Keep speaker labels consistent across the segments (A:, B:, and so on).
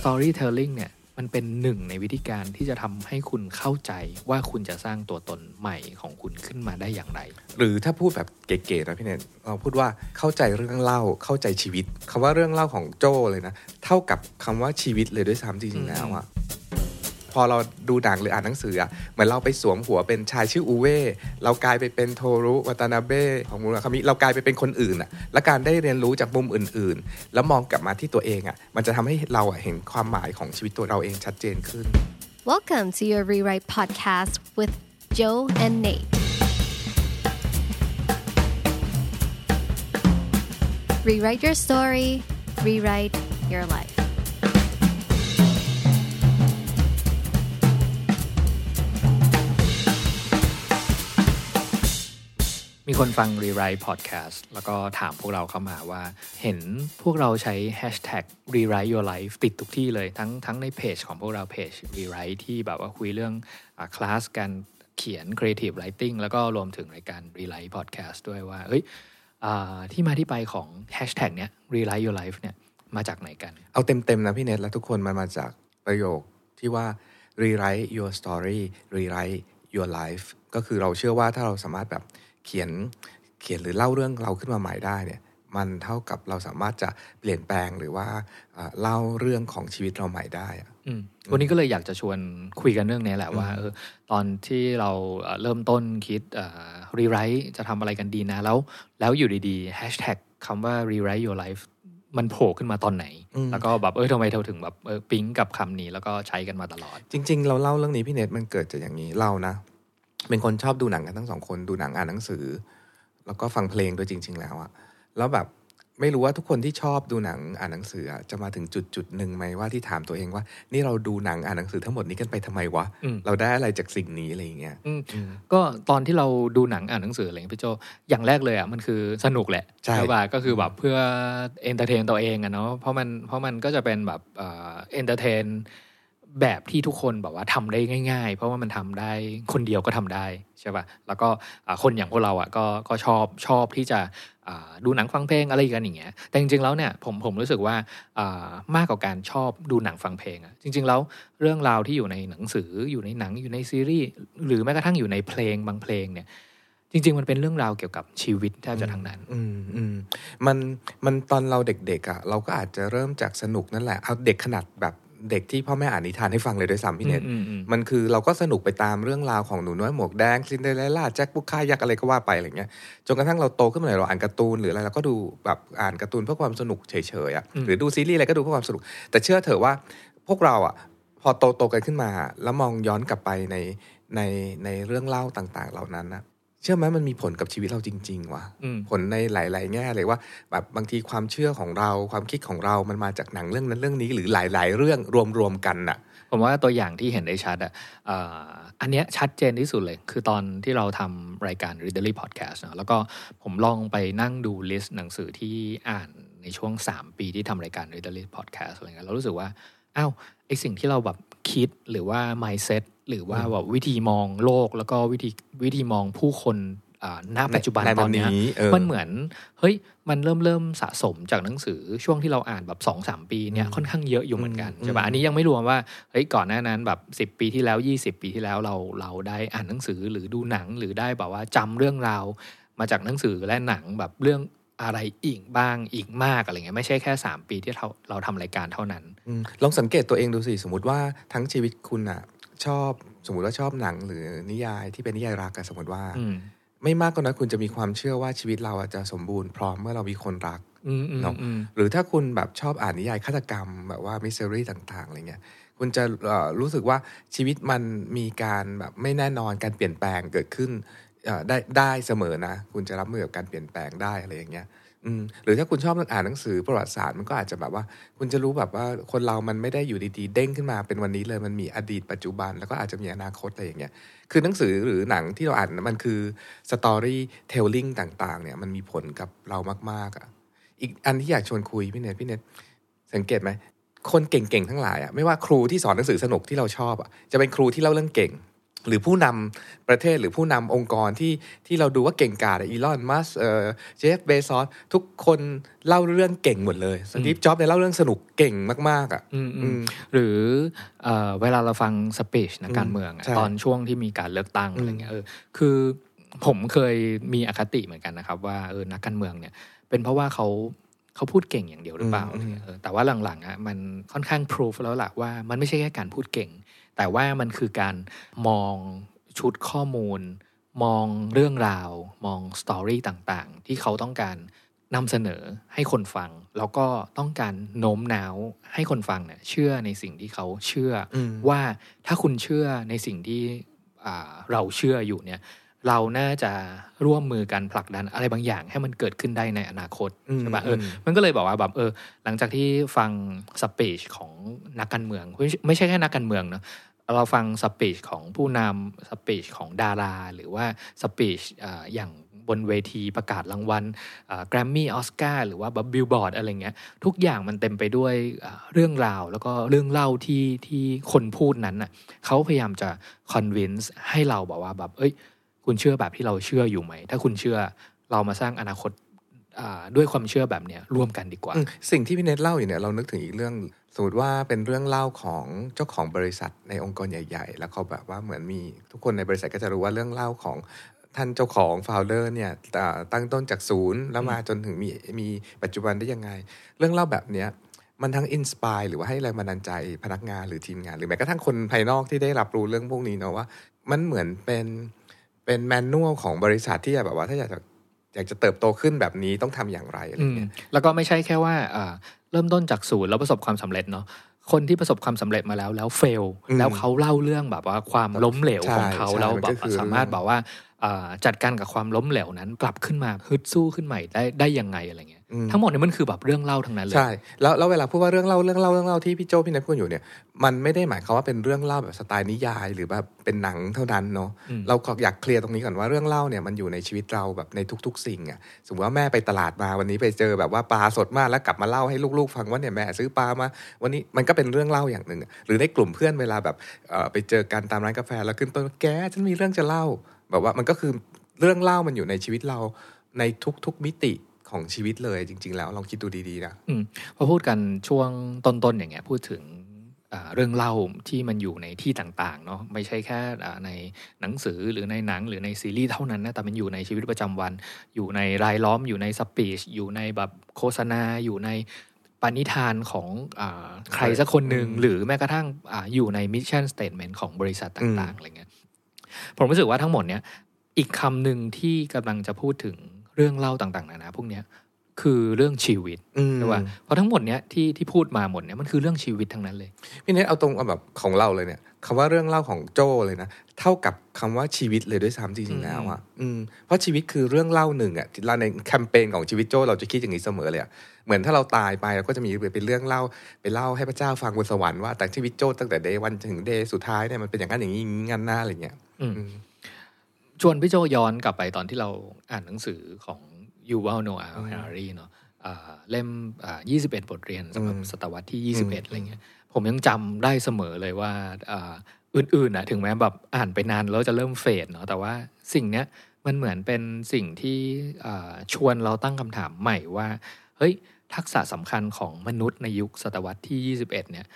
A: storytelling เนี่ยมันเป็นหนึ่งในวิธีการที่จะทำให้คุณเข้าใจว่าคุณจะสร้างตัวตนใหม่ของคุณขึ้นมาได้อย่างไร
B: หรือถ้าพูดแบบเก๋ๆนะพี่เนทเราพูดว่าเข้าใจเรื่องเล่าเข้าใจชีวิตคำว่าเรื่องเล่าของโจ้เลยนะ เท่ากับคำว่าชีวิตเลยด้วยซ้ำจริงๆแล้วอะ พอเราดูหนังหรืออ่านหนังสือเหมือนเราไปสวมหัวเป็นชายชื่ออูเว่เรากลายไปเป็นโทรุวัตานาเบะของมูราคามิเรากลายไปเป็นคนอื่นอะและการได้เรียนรู้จากมุมอื่น ๆ แล้วมองกลับมาที่ตัวเองอะมันจะทำให้เราอะเห็นความหมายของชีวิตตัวเราเองชัดเจนขึ้น
C: Welcome to your Rewrite podcast with Joe and Nate. Rewrite your story, rewrite your life.
A: มีคนฟัง Rewrite Podcast แล้วก็ถามพวกเราเข้ามาว่า เห็นพวกเราใช้ Hashtag Rewrite Your Life ติดทุกที่เลยทั้งทั้งในเพจของพวกเราเพจ Rewrite ที่แบบว่าคุยเรื่องคลาสการเขียน Creative Writing แล้วก็รวมถึงรายการ Rewrite Podcast ด้วยว่า เฮ้ยที่มาที่ไปของ Hashtag เนี้ย Rewrite Your Life เนี่ยมาจากไหนกัน
B: เอาเต็ม ๆ นะพี่เนทและทุกคนมันมาจากประโยคที่ว่า rewrite your story rewrite your life ก็คือเราเชื่อว่าถ้าเราสามารถแบบ เขียนเขียนหรือเล่าเรื่องเราขึ้นมาใหม่ได้เนี่ยมันเท่ากับเราสามารถจะเปลี่ยนแปลงหรือว่าอ่าเล่าเรื่องของชีวิตเราใหม่ได้อะ
A: อืมวันนี้ก็เลยอยากจะชวนคุยกันเรื่องนี้แหละว่าเออตอนที่เราเอ่อเริ่มต้นคิดรีไรต์จะทำอะไรกันดีนะ แล้วแล้วอยู่ดีๆแฮชแท็กคำว่า rewrite your life มันโผล่ขึ้นมาตอนไหน แล้วก็แบบเออทำไมเราถึงแบบเออปิ๊งกับคำนี้แล้วก็ใช้กันมาตลอด
B: จริง ๆ เราเล่าเรื่องนี้พี่เนทมันเกิดจากอย่างนี้เรานะ เป็นคนชอบดูหนังกันทั้งสองคนดูหนังอ่านหนังสือ แล้วก็ฟังเพลงด้วยจริง ๆ แล้วอะแล้วแบบไม่รู้ว่าทุกคนที่ชอบดูหนังอ่านหนังสืออะจะมาถึงจุดจุดหนึ่งไหมว่าที่ถามตัวเองว่า นี่เราดูหนังอ่านหนังสือทั้งหมดนี้กันไปทำไมวะ
A: อืม
B: เราได้อะไรจากสิ่งนี้อะไรอย่างเงี้ย
A: อืมก็ตอนที่เราดูหนังอ่านหนังสืออะไรอย่างเงี้ยพี่โจอย่างแรกเลยอะมันคือสนุกแหละ
B: ใช่
A: ป่ะก็คือแบบเพื่อentertain ตัวเองอะเนาะเพราะมันเพราะมันก็จะเป็นแบบ entertain แบบที่ทุกคนแบบว่าทำได้ง่าย ๆ เพราะว่ามันทำได้คนเดียวก็ทำได้ใช่ป่ะแล้วก็อ่าคนอย่างพวกเราอะก็ก็ชอบชอบที่จะอ่าดูหนังฟังเพลงอะไรกันอย่างเงี้ยแต่จริงๆแล้วเนี่ยผมผมรู้สึกว่าอ่ามากกว่าการชอบดูหนังฟังเพลงอะจริง ๆ แล้วเรื่องราวที่อยู่ในหนังสืออยู่ในหนังอยู่ในซีรีส์หรือแม้กระทั่งอยู่ในเพลงบางเพลงเนี่ยจริง ๆ มันเป็นเรื่องราวเกี่ยวกับชีวิตแทบจะทั้งนั้น
B: อืมอืมมันมันตอนเราเด็กๆอะ่ะ เราก็อาจจะเริ่มจากสนุกนั่นแหละเอาเด็กขนาดแบบ เด็กที่พ่อแม่อ่านนิทานให้ฟังเลยด้วยซ้ำพี่เนท
A: อืมอืมอืม
B: มันคือเราก็สนุกไปตามเรื่องราวของหนูน้อยหมวกแดงซินเดอเรลล่าแจ็คบุคคายักษ์อะไรก็ว่าไปอะไรเงี้ยจนกระทั่งเราโตขึ้นมาหน่อยเราอ่านการ์ตูนหรืออะไรเราก็ดูแบบอ่านการ์ตูนเพื่อความสนุกเฉยๆอะหรือดูซีรีส์อะไรก็ดูเพื่อความสนุก แต่เชื่อเถอะว่าพวกเราอะพอโตโตๆกันขึ้นมา แล้วมองย้อนกลับไปในในในเรื่องเล่าต่างๆ เหล่านั้นนะ เชื่อไหมมันมีผลกับชีวิตเราจริง ๆว่ะ
A: อืม
B: ผลในหลาย ๆ แง่เลยว่าแบบบางทีความเชื่อของเราความคิดของเรามันมาจากหนังเรื่องนั้นเรื่องนี้หรือหลาย ๆ เรื่องรวม ๆ กันน่ะ
A: ผมว่าตัวอย่างที่เห็นได้ชัดอะเอ่ออันเนี้ยชัดเจนที่สุดเลย คือตอนที่เราทำรายการ Readerly Podcast เนอะแล้วก็ผมลองไปนั่งดูลิสต์หนังสือที่อ่านในช่วง 3 ปีที่ทำรายการ Readerly Podcast อะไรเงี้ยเรารู้สึกว่าอ้าวไอสิ่งที่เราแบบ คิดหรือว่า mindset หรือว่าแบบวิธีมองโลกแล้วก็วิธีวิธีมองผู้คนอ่าณปัจจุบัน
B: ใน
A: ตอนเนี้ย
B: ในวันนี้เออ
A: มันเหมือนเฮ้ยมันเริ่มเริ่มสะสมจากหนังสือช่วงที่เราอ่านแบบสองสามปีเนี่ยค่อนข้างเยอะอยู่เหมือนกัน
B: อืม
A: ใช่ปะอันนี้ยังไม่รวมว่าเฮ้ยก่อนหน้านั้นแบบสิบปีที่แล้วยี่สิบปีที่แล้วเราเราได้อ่านหนังสือหรือดูหนังหรือได้แบบว่าจำเรื่องราวมาจากหนังสือและหนังแบบเรื่อง อะไรอีกบ้างอีกมากอะไรเงี้ยไม่ใช่แค่สามปีที่เราเราทำรายการเท่านั้น
B: อืมลองสังเกตตัวเองดูสิสมมติว่าทั้งชีวิตคุณอะชอบสมมติว่าชอบหนังหรือนิยายที่เป็นนิยายรักอะสมมติว่า
A: อืม
B: ไม่มากก็น้อยคุณจะมีความเชื่อว่าชีวิตเราอะจะสมบูรณ์พร้อมเมื่อเรามีคนรัก
A: อืมอืม
B: เนาะ
A: อืม
B: หรือถ้าคุณแบบชอบอ่านนิยายฆาตกรรม แบบว่ามิส t รีต่างๆอะไรเงี้ยคุณจะเอ่อรู้สึกว่าชีวิตมันมีการแบบไม่แน่นอนการเปลี่ยนแปลงเกิดขึ้นเอ่อได้ได้เสมอนะ คุณจะรับมือกับการเปลี่ยนแปลงได้อะไรอย่างเงี้ยอืม หรือถ้าคุณชอบอ่านหนังสือประวัติศาสตร์มันก็อาจจะแบบว่า คุณจะรู้แบบว่าคนเรามันไม่ได้อยู่ดีๆ เด้งขึ้นมาเป็นวันนี้เลยมันมีอดีตปัจจุบัน แล้วก็อาจจะมีอนาคตอะไรอย่างเงี้ยคือหนังสือหรือหนังที่เราอ่านมันคือสตอรี่เทลลิงต่างๆเนี่ยมันมีผลกับเรามากๆอะอีกอันที่อยากชวนคุยพี่เนทพี่เนทสังเกตไหมคนเก่งๆทั้งหลายอะไม่ว่าครูที่สอนหนังสือสนุกที่เราชอบอะจะเป็นครูที่เล่าเรื่องเก่ง หรือผู้นำประเทศหรือผู้นำองค์กรที่ที่เราดูว่าเก่งกาจอีลอนมัสเอ่อเจฟเบซอสทุกคนเล่าเรื่องเก่งหมดเลยสตีฟจ็อบเนี่ยเล่าเรื่องสนุกเก่งมาก ๆอะ
A: อืมอืมหรือเอ่อเวลาเราฟังสปีชนักการเมืองอะ
B: ใช่
A: ตอนช่วงที่มีการเลือกตั้งอะไรเงี้ยเออคือผมเคยมีอคติเหมือนกันนะครับ ว่าเออนักการเมืองเนี่ย เป็นเพราะว่าเขาเขาพูดเก่งอย่างเดียวหรือเปล่า
B: อืม
A: อะไรเงี้ยเออแต่ว่าหลังๆอะมันค่อนข้างพิสูจแล้วล่ะว่ามันไม่ใช่แค่การพูดเก่ง แต่ว่ามันคือการมองชุดข้อมูล มองเรื่องราว มองสตอรี่ต่างๆ ที่เขาต้องการนำเสนอให้คนฟัง แล้วก็ต้องการโน้มน้าวให้คนฟังเนี่ยเชื่อในสิ่งที่เขาเชื่ออ
B: ม
A: ว่าถ้าคุณเชื่อในสิ่งที่อ่าเราเชื่ออยู่เนี่ยเราน่าจะร่วมมือกันผลักดันอะไรบางอย่างให้มันเกิดขึ้นได้ในอนาคต
B: อืม
A: ใช่ปะเอออ
B: ม
A: มันก็เลยบอกว่าแบบเออหลังจากที่ฟัง speech ของนักการเมือง ไม่ใช่ไม่ใช่แค่นักการเมืองเนอะ เราฟัง speech ของผู้นำ speech ของดารา หรือว่า speech อย่างบนเวทีประกาศรางวัลแกรมมี่ออสการ์หรือว่าแบบบิลบอร์ดอะไรเงี้ยทุกอย่างมันเต็มไปด้วยเรื่องราว แล้วก็เรื่องเล่าที่ที่คนพูดนั้นน่ะเขาพยายามจะ convince ให้เราบอกว่าแบบเอ้ย คุณเชื่อแบบที่เราเชื่ออยู่ไหม ถ้าคุณเชื่อเรามาสร้างอนาคต ด้วยความเชื่อแบบเนี้ยร่วมกันดีกว่า
B: สิ่งที่พี่เนทเล่าอยู่เนี่ยเรานึกถึงอีกเรื่องสมมติว่าเป็นเรื่องเล่าของเจ้าของบริษัทในองค์กรใหญ่ ๆ แล้วเขาแบบว่าเหมือนมีทุกคนในบริษัทก็จะรู้ว่าเรื่องเล่าของท่านเจ้าของฟ o u เดอร์เนี่ยตั้งต้นจากศูนย์แล้วมาจนถึงมีมีปัจจุบันได้ยังไง เรื่องเล่าแบบเนี้ยมันทั้งอินสปายหรือว่าให้แรงบันดาลใจพนักงานหรือทีมงาน หรือแม้กระทั่งคนภายนอกที่ได้รับรู้เรื่องพวกนี้เนาะว่า มันเหมือนเป็นเป็นแมนนวลของบริษัทที่แบบว่าถ้าอยากจะ อยากจะเติบโตขึ้นแบบนี้ต้องทำอย่างไรอะไร
A: อืม
B: เงี้ย
A: แล้วก็ไม่ใช่แค่ว่าอ่าเริ่มต้นจากศูนย์แล้วประสบความสำเร็จเนาะคนที่ประสบความสำเร็จมาแล้วแล้วเฟล
B: อืม
A: แล้วเขาเล่าเรื่องแบบว่าความล้มเหลวของเขา
B: ใช่
A: แล้ว
B: มัน
A: แบ
B: ก็
A: บ
B: คือ
A: สามารถแบบว่าอ่า จัดการกับความล้มเหลวนั้น กลับขึ้นมาฮึดสู้ขึ้นใหม่ได้ได้ยังไงอะไรเงี้ย
B: อืม
A: ทั้งหมดเนี่ยมันคือแบบเรื่องเล่าทั้งนั้นเลย
B: ใช่แล้วแล้วเวลาพูดว่าเรื่องเล่าเรื่องเล่าเรื่องเล่าที่พี่โจพี่เนทพูดอยู่เนี่ยมันไม่ได้หมายความว่าเป็นเรื่องเล่าแบบสไตล์นิยาย หรือแบบเป็นหนังเท่านั้นเนาะ
A: อืม
B: เราขออยากเคลียร์ตรงนี้ก่อนว่าเรื่องเล่าเนี่ยมันอยู่ในชีวิตเราแบบในทุก ๆ สิ่งอะสมมติว่าแม่ไปตลาดมาวันนี้ไปเจอแบบว่าปลาสดมากแล้วกลับมาเล่าให้ลูกๆ ฟังว่าเนี่ยแม่ซื้อปลามา วันนี้มันก็เป็นเรื่องเล่าอย่างหนึ่งอะหรือในกลุ่มเพื่อนเวลาแบบเอ่อไปเจอกันตามร้านกาแฟแล้วขึ้นต้นว่าแกฉันมีเรื่องจะเล่า แบบว่ามันก็คือเรื่องเล่ามันอยู่ในชีวิตเราในทุกๆมิติของชีวิตเลยจริง ๆ แล้วลองคิดดูดีๆนะ
A: อืมพอพูดกันช่วงต้นๆอย่างเงี้ยพูดถึงอ่าเรื่องเล่าที่มันอยู่ในที่ต่างๆเนาะไม่ใช่แค่อ่าในหนังสือหรือในหนังหรือในซีรีส์เท่านั้นนะแต่มันอยู่ในชีวิตประจำวัน อยู่ในรายล้อมอยู่ใน speech อยู่ในแบบโฆษณาอยู่ในปณิธานของอาใครสักคนหนึ่ง
B: อืม
A: หรือแม้กระทั่งอาอยู่ในมิชชั่นสเต t เมนต์ของบริษัทต่างๆอะไรเงี้ย ผมรู้สึกว่าทั้งหมดเนี้ยอีกคำหนึ่งที่กำลังจะพูดถึงเรื่องเล่าต่างๆนานาพวกเนี้ย คือเรื่องชีวิต
B: อืม
A: ใช่ป่ะเพราะทั้งหมดเนี้ยที่ที่พูดมาหมดเนี้ยมันคือเรื่องชีวิตทั้งนั้นเลย
B: พี่เนทเอาตรงเอาแบบของเราเลยเนี่ยคำว่าเรื่องเล่าของโจ้เลยนะเท่ากับคำว่าชีวิตเลยด้วยซ้ำจริงๆแล้วอะอืมเพราะชีวิตคือเรื่องเล่าหนึ่งอะเราในแคมเปญของชีวิตโจ้เราจะคิดอย่างนี้เสมอเลยอะเหมือนถ้าเราตายไปเราก็จะมีเป็นเรื่องเล่าไปเล่าให้พระเจ้าฟังบนสวรรค์ว่าแต่ชีวิตโจ้ตั้งแต่เดย์วันถึงเดย์สุดท้ายเนี่ยมันเป็นอย่างนั้นอย่างนี้อย่างนี้งั้นหน้าอะไรเงี้ย
A: อืม
B: อืม
A: ชวนพี่โจย้อนกลับไปตอนที่เราอ่านหนังสือของ ยูวัลโนอาฮารีเนาะอ่าเล่มอ่า21 บทเรียนสำหรับ
B: อืม
A: ศตวรรษที่
B: อืม
A: 21 อะไรเงี้ย ผมยังจำได้เสมอเลยว่าอ่าอื่นๆอะถึงแม้แบบอ่านไปนานแล้วจะเริ่มเฟดเนาะแต่ว่าสิ่งเนี้ยมันเหมือนเป็นสิ่งที่อ่าชวนเราตั้งคำถามใหม่ว่า เฮ้ย ทักษะสำคัญของมนุษย์ในยุคศตวรรษที่ 21 เนี่ย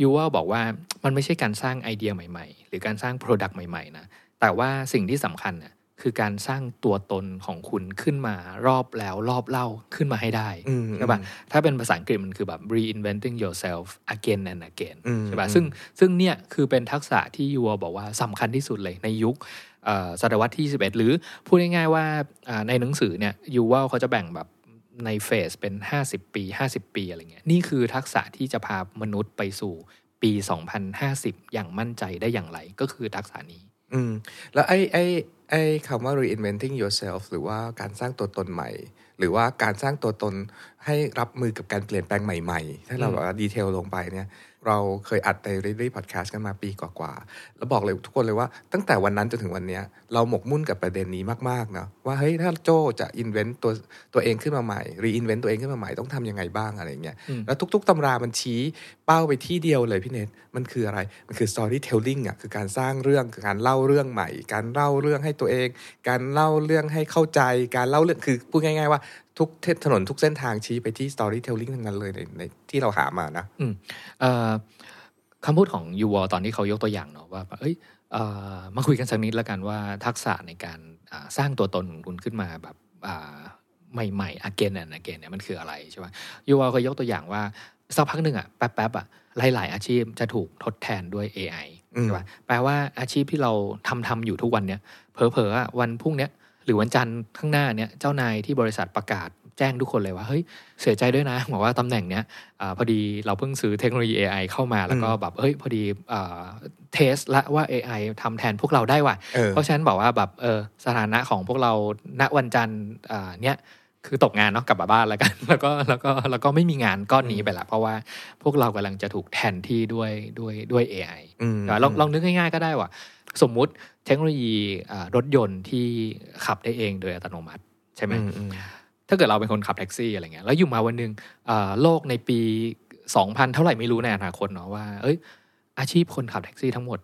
A: ยูว่าบอกว่ามันไม่ใช่การสร้างไอเดียใหม่ ๆ หรือการสร้าง product ใหม่ ๆ นะ แต่ว่าสิ่งที่สำคัญน่ะ คือการสร้างตัวตนของคุณขึ้นมารอบแล้วรอบเล่าขึ้นมาให้ได้
B: อืม
A: ใช่ปะถ้าเป็นภาษาอังกฤษมันคือแบบ reinventing yourself again and again
B: อืม
A: ใช่ปะ
B: อืม
A: ซึ่งซึ่งเนี่ยคือเป็นทักษะที่ยูวาลบอกว่าสำคัญที่สุดเลยในยุคเอ่อศตวรรษที่21หรือพูดง่ายๆว่าอ่าในหนังสือเนี่ยยูวาลเขาจะแบ่งแบบใน phase เป็น 50 ปี 50 ปีอะไรเงี้ยนี่คือทักษะที่จะพามนุษย์ไปสู่ปี 2050 อย่างมั่นใจได้อย่างไรก็คือทักษะนี้
B: อืม แล้วไอ้ไอ้ ไอ้คำว่า reinventing yourself หรือว่าการสร้างตัวตนใหม่ หรือว่าการสร้างตัวตนให้รับมือกับการเปลี่ยนแปลงใหม่ ๆ ถ้าเราแบบดีเทลลงไปเนี่ย เราเคยอัดใน Readly Podcast กันมาปีกว่าๆแล้วบอกเลยทุกคนเลยว่าตั้งแต่วันนั้นจนถึงวันเนี้ยเราหมกมุ่นกับประเด็นนี้มากๆเนาะว่าเฮ้ยถ้าโจจะ invent ตัวตัวเองขึ้นมาใหม่ reinvent ตัวเองขึ้นมาใหม่ต้องทำยังไงบ้างอะไรเงี้ย
A: อืม
B: แล้วทุก ๆตำรามันชี้เป้าไปที่เดียวเลยพี่เนทมันคืออะไร มันคือ storytelling อะคือการสร้างเรื่องคือการเล่าเรื่องใหม่ การเล่าเรื่องให้ตัวเอง การเล่าเรื่องให้เข้าใจ การเล่าเรื่องคือพูดง่าย ๆ ว่า ทุกเทถนนทุกเส้นทางชี้ไปที่ storytelling ทั้งนั้นเลยในในที่เราหามานะ
A: อืมเอ่อคำพูดของยูวอตอนที่เขายกตัวอย่างเนาะว่าแบบเอ้ยเอ่อมาคุยกันสักนิดแล้วกันว่าทักษะในการอ่าสร้างตัวตนของคุณขึ้นมาแบบอ่าใหม่ๆ again and again เนี่ยมันคืออะไรใช่ไหมยูวอเคยยกตัวอย่างว่าสักพักหนึ่งอะแป๊บๆอะหลาย ๆ อาชีพจะถูกทดแทนด้วย AI
B: อืม
A: ใช่ปะแปลว่าอาชีพที่เราทำทำอยู่ทุกวันเนี่ยเผลอๆอะวันพรุ่งเนี้ย หรือวันจันทร์ข้างหน้าเนี่ยเจ้านายที่บริษัทประกาศแจ้งทุกคนเลยว่าเฮ้ยเสียใจด้วยนะบอกว่าตำแหน่งเนี้ยอาพอดีเราเพิ่งซื้อเทคโนโลยี AI เข้ามาแล้วก็แบบเฮ้ยพอดีเทสละว่า AI ทำแทนพวกเราได้ว่ะ
B: เออ
A: เพราะฉะนั้นบอกว่าแบบเออสถานะของพวกเราณวันจันทร์อ่าเนี้ย คือตกงานเนาะกลับมาบ้านแล้วกัน แล้วก็แล้วก็แล้วก็ไม่มีงานก้อนนี้ไปละเพราะว่าพวกเรากำลังจะถูกแทนที่ด้วยด้วยด้วย AI
B: อืม
A: ลองลองนึกง่ายๆก็ได้ว่า สมมุติเทคโนโลยีอ่ารถยนต์ที่ขับได้เองโดยอัตโนมัติใช่ไหม
B: อืมอืม
A: ถ้าเกิดเราเป็นคนขับแท็กซี่อะไรเงี้ยแล้วอยู่มาวันหนึ่งเอ่อโลกในปี 2000 เท่าไหร่ไม่รู้ในอนาคตเนาะว่า เอ้ย อาชีพคนขับแท็กซี่ทั้งหมด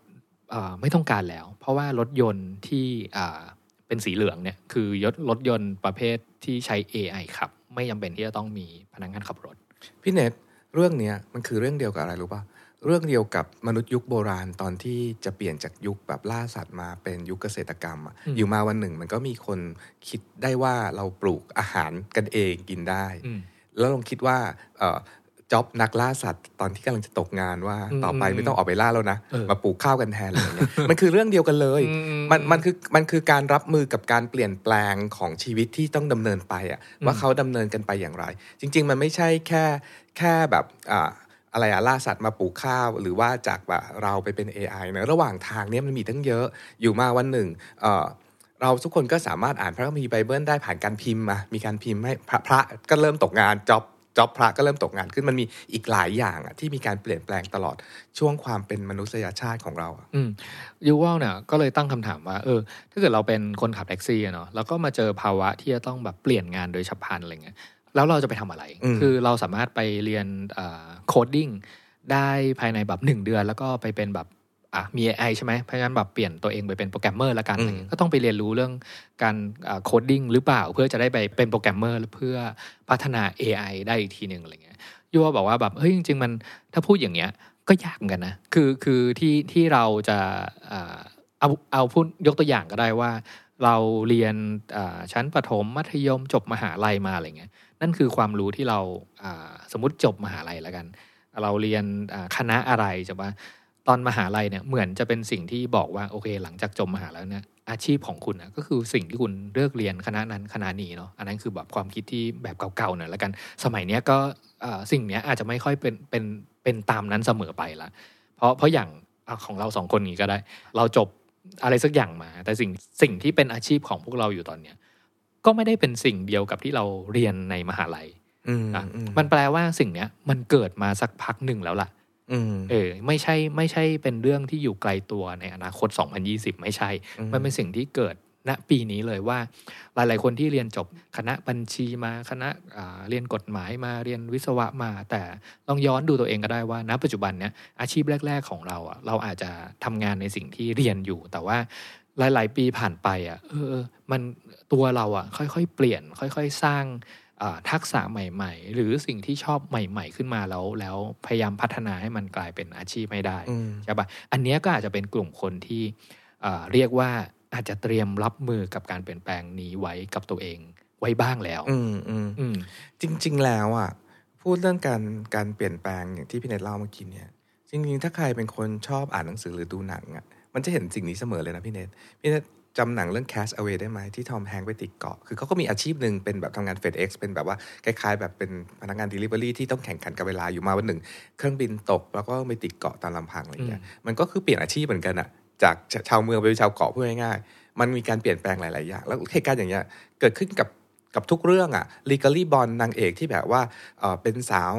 A: เอ่อไม่ต้องการแล้ว เพราะว่ารถยนต์ที่อ่า เป็นสีเหลืองเนี่ยคือยศรถยนต์ประเภทที่ใช้ AI ขับ ไม่จำเป็นที่จะต้องมีพนักงานขับรถ
B: พี่เนทเรื่องเนี้ยมันคือเรื่องเดียวกับอะไรรู้ป่ะเรื่องเดียวกับมนุษย์ยุคโบราณตอนที่จะเปลี่ยนจากยุคแบบล่าสัตว์มาเป็นยุคเกษตรกรรมอะ
A: อืม
B: อยู่มาวันหนึ่งมันก็มีคนคิดได้ว่าเราปลูกอาหารกันเองกินได้
A: อืม
B: แล้วลองคิดว่าเอ่อ จ็อบนักล่าสัตว์ตอนที่กำลังจะตกงานว่า
A: อืม
B: ต่อไปไม่ต้องออกไปล่าแล้วนะ
A: เออ
B: มาปลูกข้าวกันแทนอะไรอย่างเงี้ยมันคือเรื่องเดียวกันเลย
A: อืม
B: มันมันคือมันคือการรับมือกับการเปลี่ยนแปลงของชีวิตที่ต้องดำเนินไปอะว่าเขาดำเนินกันไปอย่างไร จริง ๆ มันไม่ใช่แค่แค่แบบอ่าอะไรอะล่าสัตว์มาปลูกข้าว หรือว่าจากแบบเราไปเป็น AI นะระหว่างทางเนี้ยมันมีตั้งเยอะอยู่มาวันหนึ่งเอ่อเราทุกคนก็สามารถอ่านพระคัมภีร์ไบเบิลได้ผ่านการพิมพ์มามีการพิมพ์ให้พระพระก็เริ่มตกงาน job job พระก็เริ่มตกงานขึ้นมันมีอีกหลายอย่างอะที่มีการเปลี่ยนแปลงตลอดช่วงความเป็นมนุษยชาติของเราอะ
A: อืมยูวอลเนี่ยก็เลยตั้งคำถามว่าเออ ถ้าเกิดเราเป็นคนขับแท็กซี่อะเนาะแล้วก็มาเจอภาวะที่จะต้องแบบเปลี่ยนงานโดยฉับพลันอะไรเงี้ยแล้วเราจะไปทำอะไร
B: อืม
A: คือเราสามารถไปเรียน codingได้ภายในแบบหนึ่งเดือน แล้วก็ไปเป็นแบบ อะมี AI ใช่ไหมเพราะฉะนั้นแบบเปลี่ยนตัวเองไปเป็นโปรแกรมเมอร์ละกันอะไรเงี้ยก็ต้องไปเรียนรู้เรื่องการ coding หรือเปล่า เพื่อจะได้ไปเป็นโปรแกรมเมอร์เพื่อพัฒนา AI ได้อีกทีหนึ่งอะไรเงี้ยยูวอลบอกว่าแบบเฮ้ยจริง ๆ มันถ้าพูดอย่างเงี้ยก็ยากเหมือนกันนะคือคือที่ที่เราจะอ่าเอาเอาพูดยกตัวอย่างก็ได้ว่า เราเรียนอ่าชั้นประถมมัธยมจบมหาลัยมาอะไรเงี้ยนั่นคือความรู้ที่เราอ่าสมมติจบมหาลัยแล้วกัน เราเรียนอ่าคณะอะไรจะว่า ตอนมหาลัยเนี่ยเหมือนจะเป็นสิ่งที่บอกว่าโอเค หลังจากจบมหาลัยเนี่ยอาชีพของคุณนะก็คือสิ่งที่คุณเลือกเรียนคณะนั้นคณะนี้เนาะอันนั้นคือแบบความคิดที่แบบเก่าๆหน่อยแล้วกันสมัยเนี้ยก็เอ่อสิ่งเนี้ยอาจจะไม่ค่อยเป็นเป็นเป็นตามนั้นเสมอไปละเพราะเพราะอย่างอะของเราสองคนนี้ก็ได้ เราจบอะไรสักอย่างมา แต่สิ่งสิ่งที่เป็นอาชีพของพวกเราอยู่ตอนเนี้ยก็ไม่ได้เป็นสิ่งเดียวกับที่เราเรียนในมหาลัย
B: อืม
A: อะ
B: อืม
A: มันแปลว่าสิ่งเนี้ยมันเกิดมาสักพักหนึ่งแล้วล่ะ
B: อืม
A: เออ ไม่ใช่ไม่ใช่เป็นเรื่องที่อยู่ไกลตัวในอนาคต 2020 ไม่ใช่
B: อืม
A: มันเป็นสิ่งที่เกิดณปีนี้เลยว่า หลาย ๆ คนที่เรียนจบคณะบัญชีมาคณะอ่าเรียนกฎหมายมาเรียนวิศวะมา แต่ลองย้อนดูตัวเองก็ได้ว่าณปัจจุบันเนี้ยอาชีพแรก ๆ ของเราอะเราอาจจะทำงานในสิ่งที่เรียนอยู่ แต่ว่าหลาย ๆ ปีผ่านไปอะเออมันตัวเราอะค่อย ๆ เปลี่ยน ค่อย ๆ สร้างอ่า ทักษะใหม่ ๆ หรือสิ่งที่ชอบใหม่ ๆ ขึ้นมาแล้ว แล้วพยายามพัฒนาให้มันกลายเป็นอาชีพไม่ได้
B: อืม
A: ใช่ปะอันเนี้ยก็อาจจะเป็นกลุ่มคนที่อ่าเรียกว่าอาจจะเตรียมรับมือกับการเปลี่ยนแปลงนี้ไว้กับตัวเองไว้บ้างแล้ว
B: อืมอืม
A: อืม
B: จริง ๆ แล้วอะพูดเรื่องการการเปลี่ยนแปลงอย่างที่พี่เนทเล่าเมื่อกี้เนี่ย จริง ๆ ถ้าใครเป็นคนชอบอ่านหนังสือหรือดูหนังอะมันจะเห็นสิ่งนี้เสมอเลยนะพี่เนทพี่เนท จำหนังเรื่อง Cast Away ได้ไหมที่ทอมแฮงค์ไปติดเกาะ คือเขาก็มีอาชีพหนึ่งเป็นแบบทำงาน FedEx เป็นแบบว่าคล้ายๆ แบบเป็นพนักงาน Delivery ที่ต้องแข่งขันกับเวลาอยู่มาวันหนึ่ง เครื่องบินตกแล้วก็ไปติดเกาะตามลำพังอะไรเงี้ยมันก็คือเปลี่ยนอาชีพเหมือนกันอะจากชาวเมืองไปเป็นชาวเกาะพูดง่ายๆมันมีการเปลี่ยนแปลงหลาย ๆ อย่าง แล้วเหตุการณ์อย่างเงี้ยเกิดขึ้นกับ กับทุกเรื่องอะลีก a ลี่บอลนางเอกที่แบบว่าเป็นสาว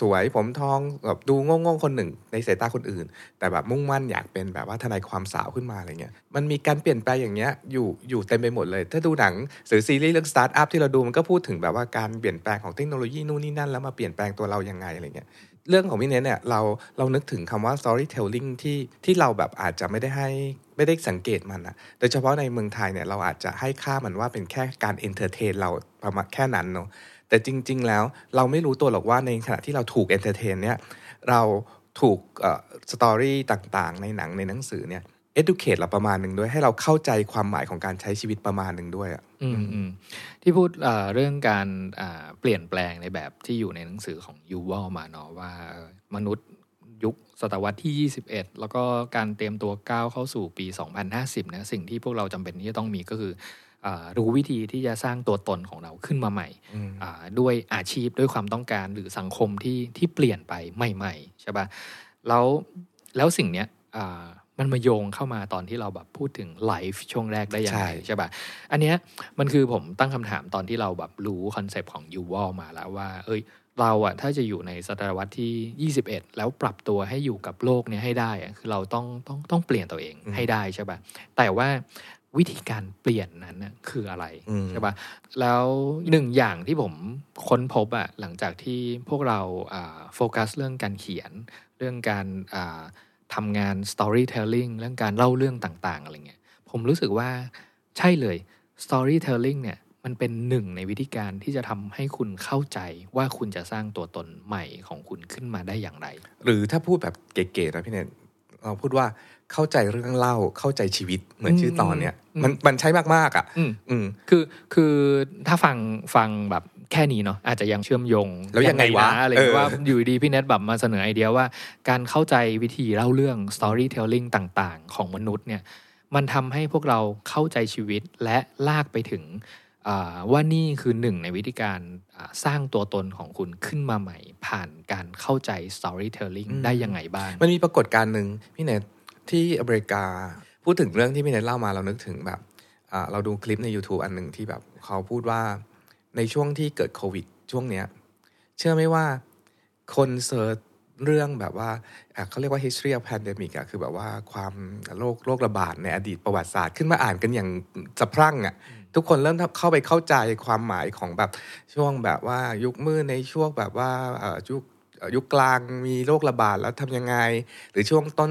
B: สวยผมทองแบบดูโง่ๆคนหนึ่ง ในสายตาคนอื่น แต่แบบมุ่งมั่นอยากเป็นแบบว่าทนายความสาวขึ้นมาอะไรเงี้ยมันมีการเปลี่ยนแปลงอย่างเงี้ยอยู่อยู่เต็มไปหมดเลย ถ้าดูหนังหรือซีรีส์เรื่องสตาร์ทอัพที่เราดูมันก็พูดถึงแบบว่าการเปลี่ยนแปลงของเทคโนโลยีนู่นนี่นั่นแล้วมาเปลี่ยนแปลงตัวเรายังไงอะไรเงี้ยเรื่องของพี่เนทเนี่ยเราเรานึกถึงคำว่า storytelling ที่ที่เราแบบอาจจะไม่ได้ให้ ไม่ได้สังเกตมันนะโดยเฉพาะในเมืองไทยเนี่ยเราอาจจะให้ค่ามันว่าเป็นแค่การ entertain เราประมาณแค่นั้นเนาะแต่จริง ๆ แล้วเราไม่รู้ตัวหรอกว่าในขณะที่เราถูก entertain เนี่ยเราถูกสตอรี่ต่างๆ ในหนังในหนังสือเนี่ย educate เราประมาณหนึ่งด้วยให้เราเข้าใจความหมายของการใช้ชีวิตประมาณหนึ่งด้วยอะ
A: อืมที่พูดเรื่องการเปลี่ยนแปลงในแบบที่อยู่ในหนังสือของยูวอลมาเนาะว่ามนุษย์ ยุคศตวรรษที่ 21 แล้วก็การเตรียมตัวก้าวเข้าสู่ปี 2050นะสิ่งที่พวกเราจำเป็นที่จะต้องมีก็คืออ่ารู้วิธีที่จะสร้างตัวตนของเราขึ้นมาใหม่อ่าด้วยอาชีพด้วยความต้องการหรือสังคมที่ที่เปลี่ยนไปใหม่ๆใช่ปะแล้วแล้วสิ่งเนี้ยอ่ามันมาโยงเข้ามาตอนที่เราแบบพูดถึงไลฟ์ช่วงแรกได้ยังไง
B: ใช่
A: ใช่ปะอันเนี้ยมันคือผมตั้งคำถามตอนที่เราแบบรู้ concept ของยูวอลมาแล้วว่า เอ้ย เราอะถ้าจะอยู่ในศตวรรษที่ 21 แล้วปรับตัวให้อยู่กับโลกเนี้ยให้ได้อะคือเราต้องต้องต้องเปลี่ยนตัวเองให้ได้ใช่ปะแต่ว่าวิธีการเปลี่ยนนั้นน่ะคืออะไร
B: อืม
A: ใช่ปะแล้วหนึ่งอย่างที่ผมค้นพบอะหลังจากที่พวกเราอ่าโฟกัสเรื่องการเขียน เรื่องการอ่าทำงาน storytelling เรื่องการเล่าเรื่องต่าง ๆ อะไรเงี้ยผมรู้สึกว่าใช่เลย storytelling เนี่ย มันเป็นหนึ่งในวิธีการที่จะทำให้คุณเข้าใจว่าคุณจะสร้างตัวตนใหม่ของคุณขึ้นมาได้อย่างไร
B: หรือถ้าพูดแบบเก๋ๆนะพี่เนทเราพูดว่าเข้าใจเรื่องเล่าเข้าใจชีวิตเหมือนชื่อตอนเนี้ย
A: อืม
B: มันมันใช้มากๆอะ
A: อืม
B: อืม
A: คือคือถ้าฟังฟังแบบแค่นี้เนาะอาจจะยังเชื่อมโยง
B: แล้วยังไงวะ
A: นอะไร
B: เออ
A: ว่าอยู่ดีพี่เน็ตแบบมาเสนอไอเดียว่า การเข้าใจวิธีเล่าเรื่อง storytelling ต่าง ๆ ของมนุษย์เนี่ย มันทำให้พวกเราเข้าใจชีวิตและลากไปถึงอ่า ว่านี่คือหนึ่งในวิธีการอ่าสร้างตัวตนของคุณขึ้นมาใหม่ ผ่านการเข้าใจ storytelling ได้ยังไงบ้าง
B: มันมีปรากฏการณ์หนึ่งพี่เนทที่อเมริกา พูดถึงเรื่องที่พี่เนทเล่ามาเรานึกถึงแบบอ่าเราดูคลิปใน YouTube อันหนึ่งที่แบบเขาพูดว่าในช่วงที่เกิดโควิด ช่วงเนี้ย เชื่อไหมว่าคนเซิร์ชเรื่องแบบว่าอะเขาเรียกว่า history of pandemic อะคือแบบว่าความโรคโรคระบาดในอดีตประวัติศาสตร์ ขึ้นมาอ่านกันอย่างสะพรั่งอะ ทุกคนเริ่มเข้าไปเข้าใจความหมายของแบบช่วงแบบว่ายุคมืดในช่วงแบบว่ายุคยุคกลางมีโรคระบาดแล้วทำยังไง หรือช่วงต้น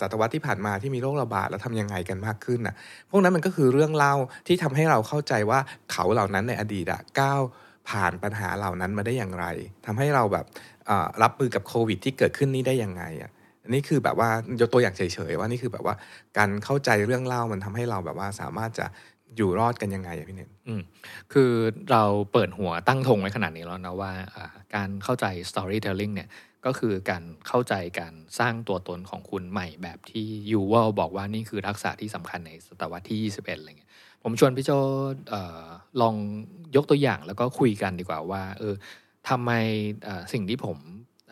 B: ศตวรรษที่ผ่านมาที่มีโรคระบาดแล้วทำยังไงกันมากขึ้นน่ะพวกนั้นมันก็คือเรื่องเล่าที่ทำให้เราเข้าใจว่าเขาเหล่านั้นในอดีตอะก้าวผ่านปัญหาเหล่านั้นมาได้อย่างไรทำให้เราแบบรับมือกับโควิด ที่เกิดขึ้นนี้ได้ยังไงอะนนี้คือแบบว่ายกตัวอย่างเฉยๆว่านี่คือแบบว่าการเข้าใจเรื่องเล่ามันทำให้เราแบบว่าสามารถจะ อยู่รอดกันยังไงอะพี่เนท
A: อืมคือเราเปิดหัวตั้งธงไว้ขนาดนี้แล้วนะว่าการเข้าใจ storytelling เนี่ยก็คือการเข้าใจการสร้างตัวตนของคุณใหม่แบบที่ยูวอลบอกว่านี่คือทักษะที่สำคัญในศตวรรษที่ 21 อะไรเงี้ยผมชวนพี่โจออลองยกตัวอย่างแล้วก็คุยกันดีกว่าว่าเออทำไมสิ่งที่ผม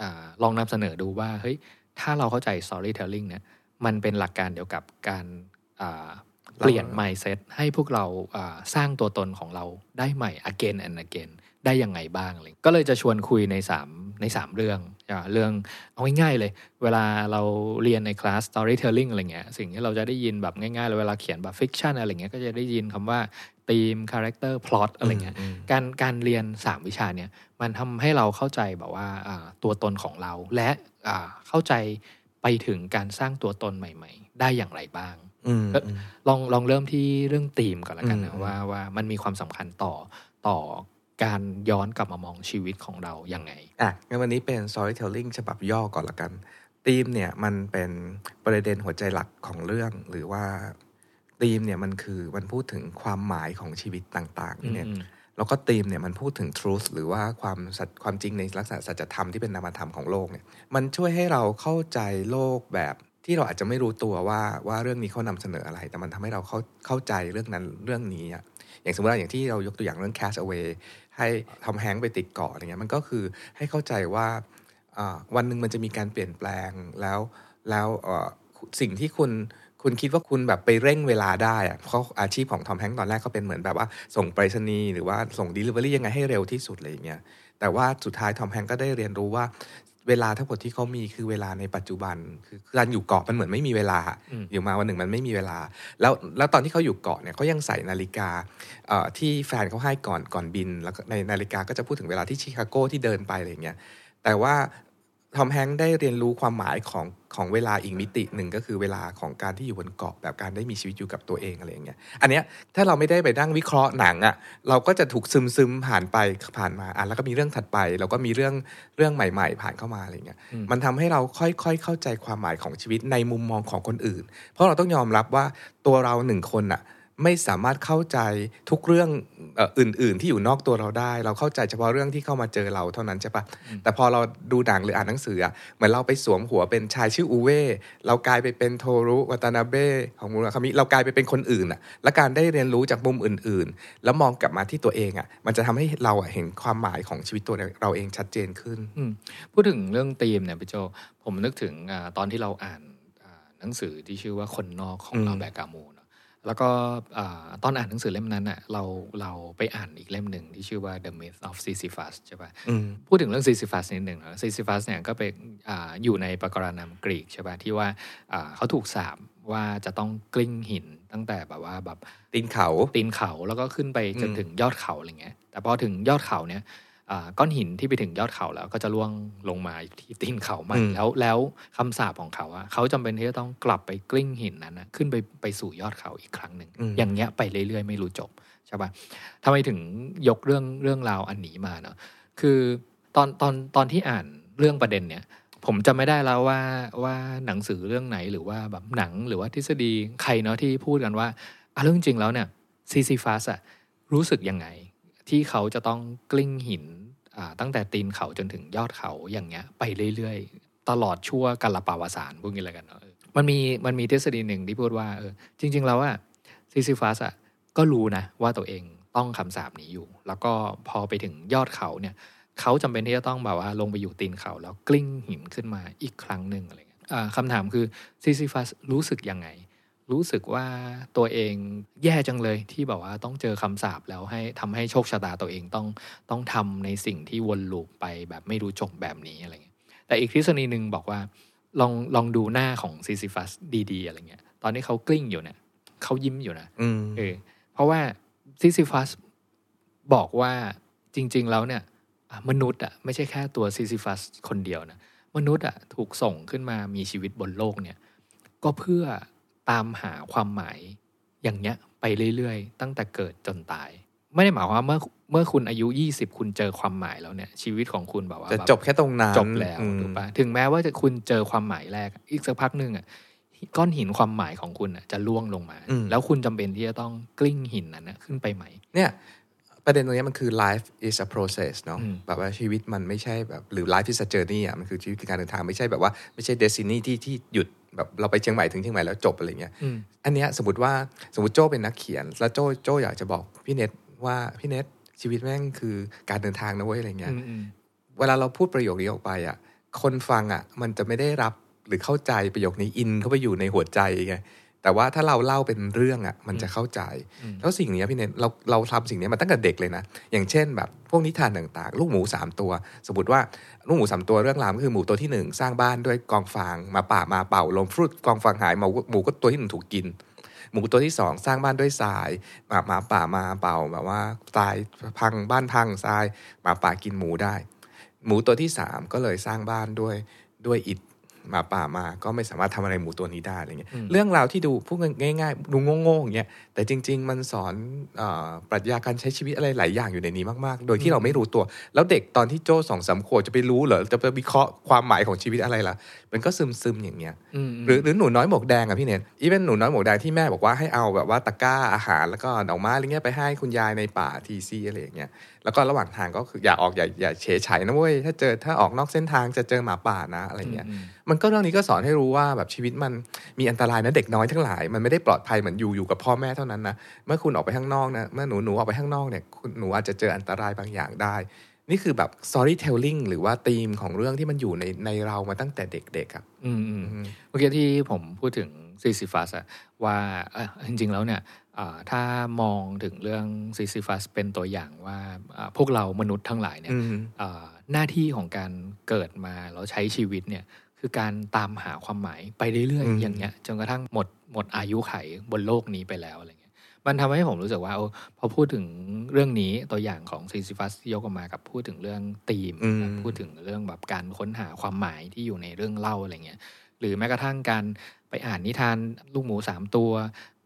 A: อลองนำเสนอดูว่าเฮ้ยถ้าเราเข้าใจ storytelling เนี่ยมันเป็นหลักการเดียวกับการ เปลี่ยน mindset ให้พวกเราอ่าสร้างตัวตนของเราได้ใหม่ again and again ได้ยังไงบ้างอะไรก็เลยจะชวนคุยในสามในสามเรื่องอ่าเรื่องเอาง่ายๆเลย เวลาเราเรียนในคลาส storytelling อะไรเงี้ย สิ่งที่เราจะได้ยินแบบง่ายๆเลยเวลาเขียนแบบ fiction อะไรเงี้ย ก็จะได้ยินคำว่า theme character plot อะไรเงี้ย
B: อืม
A: การการเรียน 3 วิชาเนี่ย มันทำให้เราเข้าใจแบบว่าอ่าตัวตนของเรา และอ่าเข้าใจไปถึงการสร้างตัวตนใหม่ ๆ ได้อย่างไรบ้าง
B: อืม
A: เอ่อ ลองลองเริ่มที่เรื่องธีมก่อนละกัน
B: อื
A: นะ
B: ม
A: ว่าว่ามันมีความสำคัญต่อต่อการย้อนกลับมามองชีวิตของเรายังไง
B: อะงั้นวันนี้เป็น storytelling ฉบับย่อก่อนละกันธีมเนี่ยมันเป็นประเด็นหัวใจหลักของเรื่องหรือว่าธีมเนี่ยมันคือมันพูดถึงความหมายของชีวิตต่างๆเนี่ย
A: อืม
B: แล้วก็ธีมเนี่ยมันพูดถึง truth หรือว่าความสัจความจริงในลักษณะสัจธรรมที่เป็นนามธรรมของโลกเนี่ยมันช่วยให้เราเข้าใจโลกแบบ ที่เราอาจจะไม่รู้ตัวว่าว่าเรื่องนี้เขานำเสนออะไร แต่มันทำให้เราเข้าเข้าใจเรื่องนั้นเรื่องนี้อะอย่างสมมติว่าอย่างที่เรายกตัวอย่างเรื่อง cast away ให้ทอมแฮงไปติดเกาะอะไรเงี้ยมันก็คือให้เข้าใจว่าวันหนึ่งมันจะมีการเปลี่ยนแปลงแล้วแล้วสิ่งที่คุณคุณคิดว่าคุณแบบไปเร่งเวลาได้อะเพราะอาชีพของทอมแฮงค์ตอนแรกเขาเป็นเหมือนแบบว่าส่งไปรษณีย์หรือว่าส่ง Delivery ยังไงให้เร็วที่สุดอะไรอย่างเงี้ยแต่ว่าสุดท้ายทอมแฮงค์ก็ได้เรียนรู้ว่า เวลาทั้งหมดที่เขามีคือเวลาในปัจจุบัน คือการอยู่เกาะมันเหมือนไม่มีเวลา
A: อืม
B: อยู่มาวันหนึ่งมันไม่มีเวลา แล้วแล้วตอนที่เขาอยู่เกาะเนี่ยเขายังใส่นาฬิกาเอ่อที่แฟนเขาให้ก่อนก่อนบิน แล้วก็ในนาฬิกาก็จะพูดถึงเวลาที่ชิคาโกที่เดินไปอะไรอย่างเงี้ยแต่ว่า ทอมแฮงค์ได้เรียนรู้ความหมายของของเวลาอีกมิติหนึ่งก็คือเวลาของการที่อยู่บนเกาะแบบการได้มีชีวิตอยู่กับตัวเองอะไรอย่างเงี้ย อันเนี้ยถ้าเราไม่ได้ไปนั่งวิเคราะห์หนังอะ่ะเราก็จะถูกซึมซึมๆผ่านไปผ่านมาอะแล้วก็มีเรื่องถัดไปแล้วก็มีเรื่องเรื่องใหม่ ๆ ผ่านเข้ามาอะไรเงี้ย
A: อืม
B: มันทำให้เราค่อยๆเข้าใจความหมายของชีวิตในมุมมองของคนอื่น เพราะเราต้องยอมรับว่าตัวเราหนึ่งคนอะ ไม่สามารถเข้าใจทุกเรื่องเอ่ออื่น ๆ ที่อยู่นอกตัวเราได้ เราเข้าใจเฉพาะเรื่องที่เข้ามาเจอเราเท่านั้นใช่ปะแต่พอเราดูหนังหรืออ่านหนังสืออะเหมือนเราไปสวมหัวเป็นชายชื่ออูเว่เรากลายไปเป็นโทรุวัตานาเบะของมูราคามิเรากลายไปเป็นคนอื่นอะและการได้เรียนรู้จากมุมอื่น ๆ แล้วมองกลับมาที่ตัวเองอะมันจะทำให้เราอะเห็นความหมายของชีวิตตัวเราเองชัดเจนขึ้น
A: อืมพูดถึงเรื่องธีมเนี่ยพี่โจผมนึกถึงอาตอนที่เราอ่านอ่าหนังสือที่ชื่อว่าคนนอกของ
B: อืม
A: เราแบกกามูเนอะ แล้วก็อ่าตอนอ่านหนังสือเล่มนั้นอะเราเราไปอ่านอีกเล่มหนึ่งที่ชื่อว่า The Myth of Sisyphus ใช่ปะ
B: อืม
A: พูดถึงเรื่อง Sisyphus นิดหนึ่งนะ Sisyphus เนี่ยก็เป็นอาอยู่ในปรากรณามกรีกใช่ปะที่ว่าอ่าเขาถูกสาบว่าจะต้องกลิ้งหินตั้งแต่แบบว่าแบบ
B: ตีนเขา
A: ตีนเขาแล้วก็ขึ้นไปจน
B: อืม
A: ถึงยอดเขาอะไรเงี้ยแต่พอถึงยอดเขาเนี่ยอ่า ก้อนหินที่ไปถึงยอดเขาแล้ว ก็จะล่วงลงมาอยู่ที่ตีนเขาใหม่
B: อืม
A: แล้วแล้วคำสาปของเขาอะเขาจำเป็นที่จะต้องกลับไปกลิ้งหินนั้นนะขึ้นไปไปสู่ยอดเขาอีกครั้งหนึ่ง
B: อืม
A: อย่างเงี้ยไปเรื่อยๆ ไม่รู้จบใช่ปะทำไมถึงยกเรื่องเรื่องราวอันนี้มาเนาะคือตอนตอนตอนที่อ่านเรื่องประเด็นเนี่ย ผมจำไม่ได้แล้วว่าว่าหนังสือเรื่องไหนหรือว่าแบบหนังหรือว่าทฤษฎีใครเนาะที่พูดกันว่าอะเรื่องจริงแล้วเนี่ยซีซีฟัสอะรู้สึกยังไง ที่เขาจะต้องกลิ้งหินตั้งแต่ตีนเขาจนถึงยอดเขาอย่างเงี้ย ไปเรื่อยๆ ตลอดชั่วกาลปาวสานพวกนี้อะไรกันเนาะมันมีมันมีทฤษฎีหนึ่งที่พูดว่าเออจริง ๆ แล้วอะซิซิฟัสอะก็รู้นะว่าตัวเองต้องคำสาปนี้อยู่ แล้วก็พอไปถึงยอดเขาเนี่ย เขาจำเป็นที่จะต้องแบบว่าลงไปอยู่ตีนเขา แล้วกลิ้งหินขึ้นมาอีกครั้งหนึ่งอะไรเงี้ยคำถามคือซิซิฟัสรู้สึกยังไง รู้สึกว่าตัวเองแย่จังเลยที่แบบว่าต้องเจอคำสาปแล้วให้ทำให้โชคชะตาตัวเองต้องต้องทำในสิ่งที่วน loop ไปแบบไม่รู้จบแบบนี้อะไรเงี้ยแต่อีกทฤษฎีหนึ่งบอกว่าลองลองดูหน้าของซิซิฟัสดีๆ อะไรเงี้ย ตอนที่เขากลิ้งอยู่เนี่ยเขายิ้มอยู่นะ
B: อืม
A: เออเพราะว่าซิซิฟัสบอกว่าจริง ๆ แล้วเนี่ยอะมนุษย์อะไม่ใช่แค่ตัวซิซิฟัสคนเดียวนะ มนุษย์อะถูกส่งขึ้นมามีชีวิตบนโลกเนี่ย ก็เพื่อ ตามหาความหมายอย่างเงี้ยไปเรื่อยๆ ตั้งแต่เกิดจนตาย ไม่ได้หมายความว่าเมื่อเมื่อคุณอายุ 20 คุณเจอความหมายแล้วเนี่ย ชีวิตของคุณแบบว่า
B: จะ
A: แบบ
B: จบแค่ตรงนั้น
A: จบแล้ว
B: อืม
A: ถูกปะถึงแม้ว่าจะคุณเจอความหมายแรก อีกสักพักหนึ่งอะก้อนหินความหมายของคุณอะจะล่วงลงมา
B: อืม
A: แล้วคุณจำเป็นที่จะต้องกลิ้งหินนั้นนะขึ้นไปใหม่
B: เนี่ย ประเด็นตรงเนี้ยมันคือ life is a process เนาะ
A: อืม
B: แบบว่าชีวิตมันไม่ใช่แบบหรือ life is a journey อะมันคือชีวิตคือการเดินทางไม่ใช่แบบว่าไม่ใช่ destiny ที่ที่หยุดแบบเราไปเชียงใหม่ถึงเชียงใหม่แล้วจบอะไรเงี้ย
A: อืม
B: อันเนี้ยสมมติว่าสมมติโจ้เป็นนักเขียน แล้วโจ้โจ้อยากจะบอกพี่เน็ตว่าพี่เน็ตชีวิตแม่งคือการเดินทางนะเว้ยอะไรเงี้ย
A: อืมอืม
B: เวลาเราพูดประโยคนี้ออกไปอะคนฟังอะมันจะไม่ได้รับหรือเข้าใจประโยคนี้อินเข้าไปอยู่ในหัวใจไง แต่ว่าถ้าเราเล่าเป็นเรื่องอะมันจะเข้าใจ
A: อืม
B: แล้วสิ่งเนี้ยพี่เนทเราเราทำสิ่งเนี้ยมาตั้งแต่เด็กเลยนะ อย่างเช่นแบบพวกนิทานต่างๆ ลูกหมูสามตัว สมมติว่าลูกหมูสามตัวเรื่องราวก็คือหมูตัวที่หนึ่งสร้างบ้านด้วยกองฟางมาป่ามาเป่าลมฟรุดกองฟางหายหมูหมูก็ตัวที่หนึ่งถูกกิน หมูตัวที่สองสร้างบ้านด้วยทรายหมาหมาป่ามาเป่าแบบว่าทรายพังบ้านพังทรายหมาป่ากินหมูได้ หมูตัวที่สามก็เลยสร้างบ้านด้วยด้วยอิฐ หมาป่ามาก็ไม่สามารถทำอะไรหมูตัวนี้ได้อะไรเงี้ย
A: อืม
B: เรื่องราวที่ดูพูดง่าย ๆ ดูโง่ๆอย่างเงี้ยแต่จริง ๆ มันสอนเออปรัชญาการใช้ชีวิตอะไรหลายอย่างอยู่ในนี้มากๆ โดยที่เราไม่รู้ตัว แล้วเด็กตอนที่โจ้สองสามขวบจะไปรู้เหรอจะไปวิเคราะห์ความหมายของชีวิตอะไรล่ะ มันก็ซึมๆอย่างเงี้ย
A: อืม
B: หรือหรือหนูน้อยหมวกแดงอะพี่เนทอีเวนหนูน้อยหมวกแดงที่แม่บอกว่าให้เอาแบบว่าตะกร้าอาหารแล้วก็ดอกไม้อะไรเงี้ยไปให้คุณยายในป่าทีซีอะไรอย่างเงี้ยแล้วก็ระหว่างทางก็คืออย่าออกอย่าอย่าเฉยไฉนะเว้ยถ้าเจอถ้าออกนอกเส้นทางจะเจอหมาป่านะอะไรเงี้ย
A: อืม
B: มันก็เรื่องนี้ก็สอนให้รู้ว่าแบบชีวิตมันมีอันตรายนะเด็กน้อยทั้งหลาย มันไม่ได้ปลอดภัยเหมือนอยู่อยู่กับพ่อแม่เท่านั้นนะเมื่อคุณออกไปข้างนอกนะเมื่อหนูหนูออกไปข้างนอกเนี่ยคุณหนูอาจจะเจออันตรายบางอย่างได้ นี่คือแบบ storytelling หรือว่าธีมของเรื่องที่มันอยู่ในในเรามาตั้งแต่เด็กๆอะ
A: อืมอืม
B: อืม
A: เมื่อกี้ที่ผมพูดถึงซิซิฟัสอะว่าเอ่อจริงๆแล้วเนี่ยอ่าถ้ามองถึงเรื่องซิซิฟัสเป็นตัวอย่างว่าอ่าพวกเรามนุษย์ทั้งหลายเนี่ย
B: อืม
A: อ่าหน้าที่ของการเกิดมาแล้วใช้ชีวิตเนี่ยคือการตามหาความหมายไปเรื่อย
B: อืม
A: ๆอย่างเงี้ยจนกระทั่งหมดหมดอายุไขบนโลกนี้ไปแล้วอะไรเงี้ย มันทำให้ผมรู้สึกว่าโอ้พอพูดถึงเรื่องนี้ตัวอย่างของซิซิฟัสที่ยกออกมากับพูดถึงเรื่องธีม
B: อืม
A: พูดถึงเรื่องแบบการค้นหาความหมายที่อยู่ในเรื่องเล่าอะไรเงี้ยหรือแม้กระทั่งการไปอ่านนิทานลูกหมูสามตัว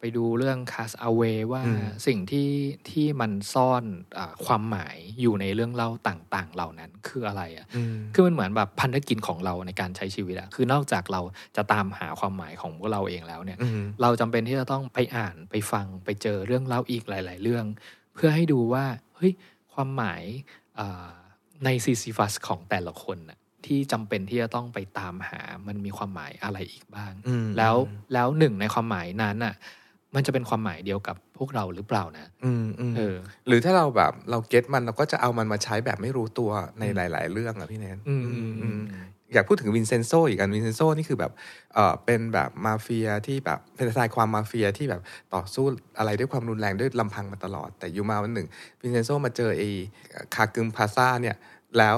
A: ไปดูเรื่อง Cast Away ว่า
B: อืม
A: สิ่งที่ที่มันซ่อนอาความหมายอยู่ในเรื่องเล่าต่าง ๆ เหล่านั้นคืออะไรอะ
B: อืม
A: คือมันเหมือนแบบพันธกิจของเราในการใช้ชีวิตอะคือนอกจากเราจะตามหาความหมายของพวกเราเองแล้วเนี่ย
B: อืม
A: เราจำเป็นที่จะต้องไปอ่านไปฟังไปเจอเรื่องเล่าอีกหลาย ๆ เรื่อง เพื่อให้ดูว่าเฮ้ยความหมายอ่าในซีซีฟัสของแต่ละคนน่ะที่จำเป็นที่จะต้องไปตามหามันมีความหมายอะไรอีกบ้าง
B: อืม
A: แล้วแล้วหนึ่งในความหมายนั้นน่ะ มันจะเป็นความหมายเดียวกับพวกเราหรือเปล่านะ
B: อืมอืม
A: เออ
B: หรือถ้าเราแบบเรา get มันเราก็จะเอามันมาใช้แบบไม่รู้ตัวในหลาย ๆ เรื่องอะพี่เนน
A: อืมอืมอืม
B: อยากพูดถึงวินเซนโซอีกอันวินเซนโซนี่คือแบบเออเป็นแบบมาเฟียที่แบบเป็นทนายความมาเฟียที่แบบต่อสู้อะไรด้วยความรุนแรงด้วยลำพังมาตลอด แต่อยู่มาวันหนึ่งวินเซนโซมาเจอไอ้กึมกาพลาซาเนี่ย แล้ว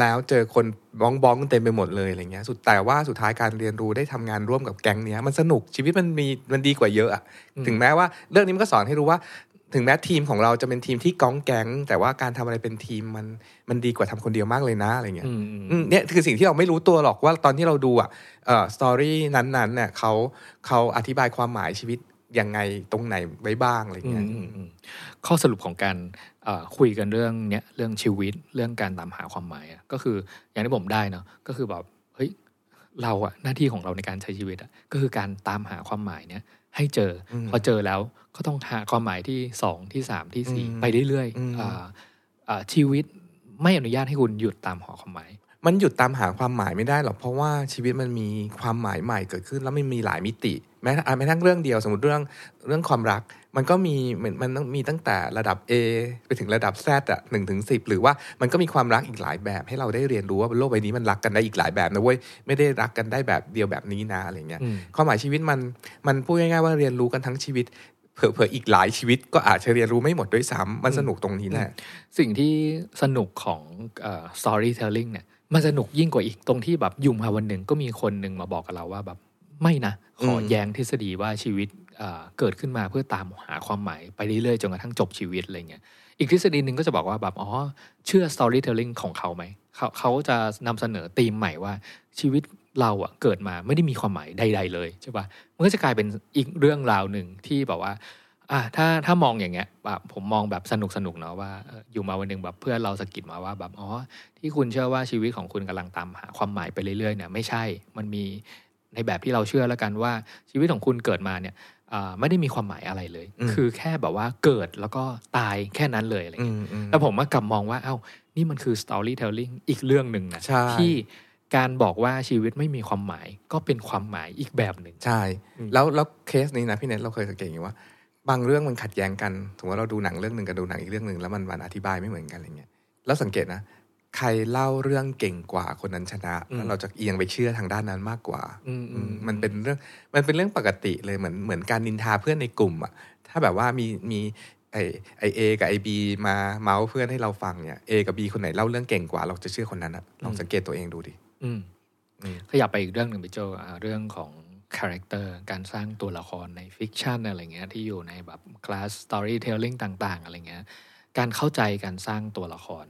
B: แล้วเจอคนบ้องบ้องๆเต็มไปหมดเลยอะไรเงี้ย สุดแต่ว่าสุดท้ายการเรียนรู้ได้ทำงานร่วมกับแก๊งเนี้ยมันสนุกชีวิตมันมีมันดีกว่าเยอะอะถึงแม้ว่าเรื่องนี้มันก็สอนให้รู้ว่า ถึงแม้ทีมของเราจะเป็นทีมที่ก้องแก๊ง แต่ว่าการทำอะไรเป็นทีมมันมันดีกว่าทำคนเดียวมากเลยนะอะไรเงี้ย
A: อืมอืม
B: อืมเนี่ยคือสิ่งที่เราไม่รู้ตัวหรอกว่าตอนที่เราดูอะเอ่อสตอรี่นั้นๆเนี่ยเขาเขาอธิบายความหมายชีวิต ยังไงตรงไหนไว้บ้างอะไร
A: อื
B: เงี้
A: ม
B: ย
A: อืมอืมข้อสรุปของการเอ่อคุยกันเรื่องเนี้ยเรื่องชีวิตเรื่องการตามหาความหมายอะก็คืออย่างที่ผมได้เนาะก็คือแบบเฮ้ยเราอะหน้าที่ของเราในการใช้ชีวิตอะก็คือการตามหาความหมายเนี้ยให้เจออ
B: ม
A: พอเจอแล้วก็ต้องหาความหมายที่สองที่สามที่สี่
B: อืม
A: ไปเรื่อย
B: อืม
A: ๆอ่าอ่าชีวิตไม่อนุญาตให้คุณหยุดตามหาความหมาย
B: มันหยุดตามหาความหมายไม่ได้หรอกเพราะว่าชีวิตมันมีความหมายใหม่เกิดขึ้น แล้วมันมีหลายมิติ แม้อะแม้ทั้งเรื่องเดียวสมมติเรื่องเรื่องความรัก มันก็มีเหมือนมันต้องมีตั้งแต่ระดับ A ไปถึงระดับ Z อะหนึ่งถึงสิหรือว่ามันก็มีความรักอีกหลายแบบ ให้เราได้เรียนรู้ว่าบนโลกใบนี้มันรักกันได้อีกหลายแบบนะเว้ยไม่ได้รักกันได้แบบเดียวแบบนี้นะอะไรเงี้ย
A: อืม
B: ความหมายชีวิตมันมันพูดง่ายๆว่าเรียนรู้กันทั้งชีวิตเผลอๆอีกหลายชีวิตก็อาจจะเรียนรู้ไม่หมดด้วยซ้ำมันสนุกตรงนี้แหละ
A: สิ่งที่สนุกของเอ่อ storytelling เนี่ย มันสนุกยิ่งกว่าอีกตรงที่แบบอยู่มาวันหนึ่งก็มีคนหนึ่งมาบอกกับเราว่าแบบไม่นะ ขอ
B: อืม
A: แย้งทฤษฎีว่าชีวิตเอ่อเกิดขึ้นมาเพื่อตามหาความหมายไปเรื่อยๆจนกระทั่งจบชีวิตอะไรเงี้ยอีกทฤษฎีหนึ่งก็จะบอกว่าแบบอ๋อเชื่อ storytelling ของเขาไหมเขาเขาจะนำเสนอธีมใหม่ว่าชีวิตเราอะเกิดมาไม่ได้มีความหมายใด ๆ เลยใช่ปะมันก็จะกลายเป็นอีกเรื่องราวหนึ่งที่แบบว่า อะถ้าถ้ามองอย่างเงี้ยแบบผมมองแบบสนุกสนุกๆเนาะว่าเอ่ออยู่มาวันหนึ่งแบบเพื่อนเราสะกิดมาว่าแบบอ๋อที่คุณเชื่อว่าชีวิตของคุณกำลังตามหาความหมายไปเรื่อยๆเนี่ยไม่ใช่มันมีในแบบที่เราเชื่อแล้วกันว่าชีวิตของคุณเกิดมาเนี่ยอ่าไม่ได้มีความหมายอะไรเลย
B: อืม
A: คือแค่แบบว่าเกิดแล้วก็ตายแค่นั้นเลยอะไร
B: อื
A: เงี้ย
B: มอืม
A: แล้วผมมากลับมองว่าเอ้านี่มันคือ storytelling อีกเรื่องหนึ่งนะ
B: ใช่
A: ที่การบอกว่าชีวิตไม่มีความหมายก็เป็นความหมายอีกแบบหนึ่ง
B: ใช่
A: อืม
B: แล้วแล้วเคสนี้นะพี่เน็ตเราเคยสังเกตอย่างนี้ว่า บางเรื่องมันขัดแย้งกันสมมติว่าเราดูหนังเรื่องหนึ่งกับดูหนังอีกเรื่องหนึ่งแล้วมันมันอธิบายไม่เหมือนกันอะไรเงี้ยแล้วสังเกตนะ ใครเล่าเรื่องเก่งกว่าคนนั้นชนะแล้วเราจะเอียงไปเชื่อทางด้านนั้นมากกว่า
A: อืมอืม
B: มันเป็นเรื่องมันเป็นเรื่องปกติเลยเหมือนเหมือนการนินทาเพื่อนในกลุ่มอะถ้าแบบว่ามีมีไอไอ A กับไอ B มาเม้าท์เพื่อนให้เราฟังเนี่ย A กับ B คนไหนเล่าเรื่องเก่งกว่า เราจะเชื่อคนนั้นอะลองสังเกตตัวเองดูดิ
A: อืม
B: อืม
A: ขยับไปอีกเรื่องหนึ่งพี่โจอ่าเรื่องของ character การสร้างตัวละครใน fiction อะไรเงี้ยที่อยู่ในแบบ class storytelling ต่าง ๆ อะไรเงี้ยการเข้าใจการสร้างตัวละคร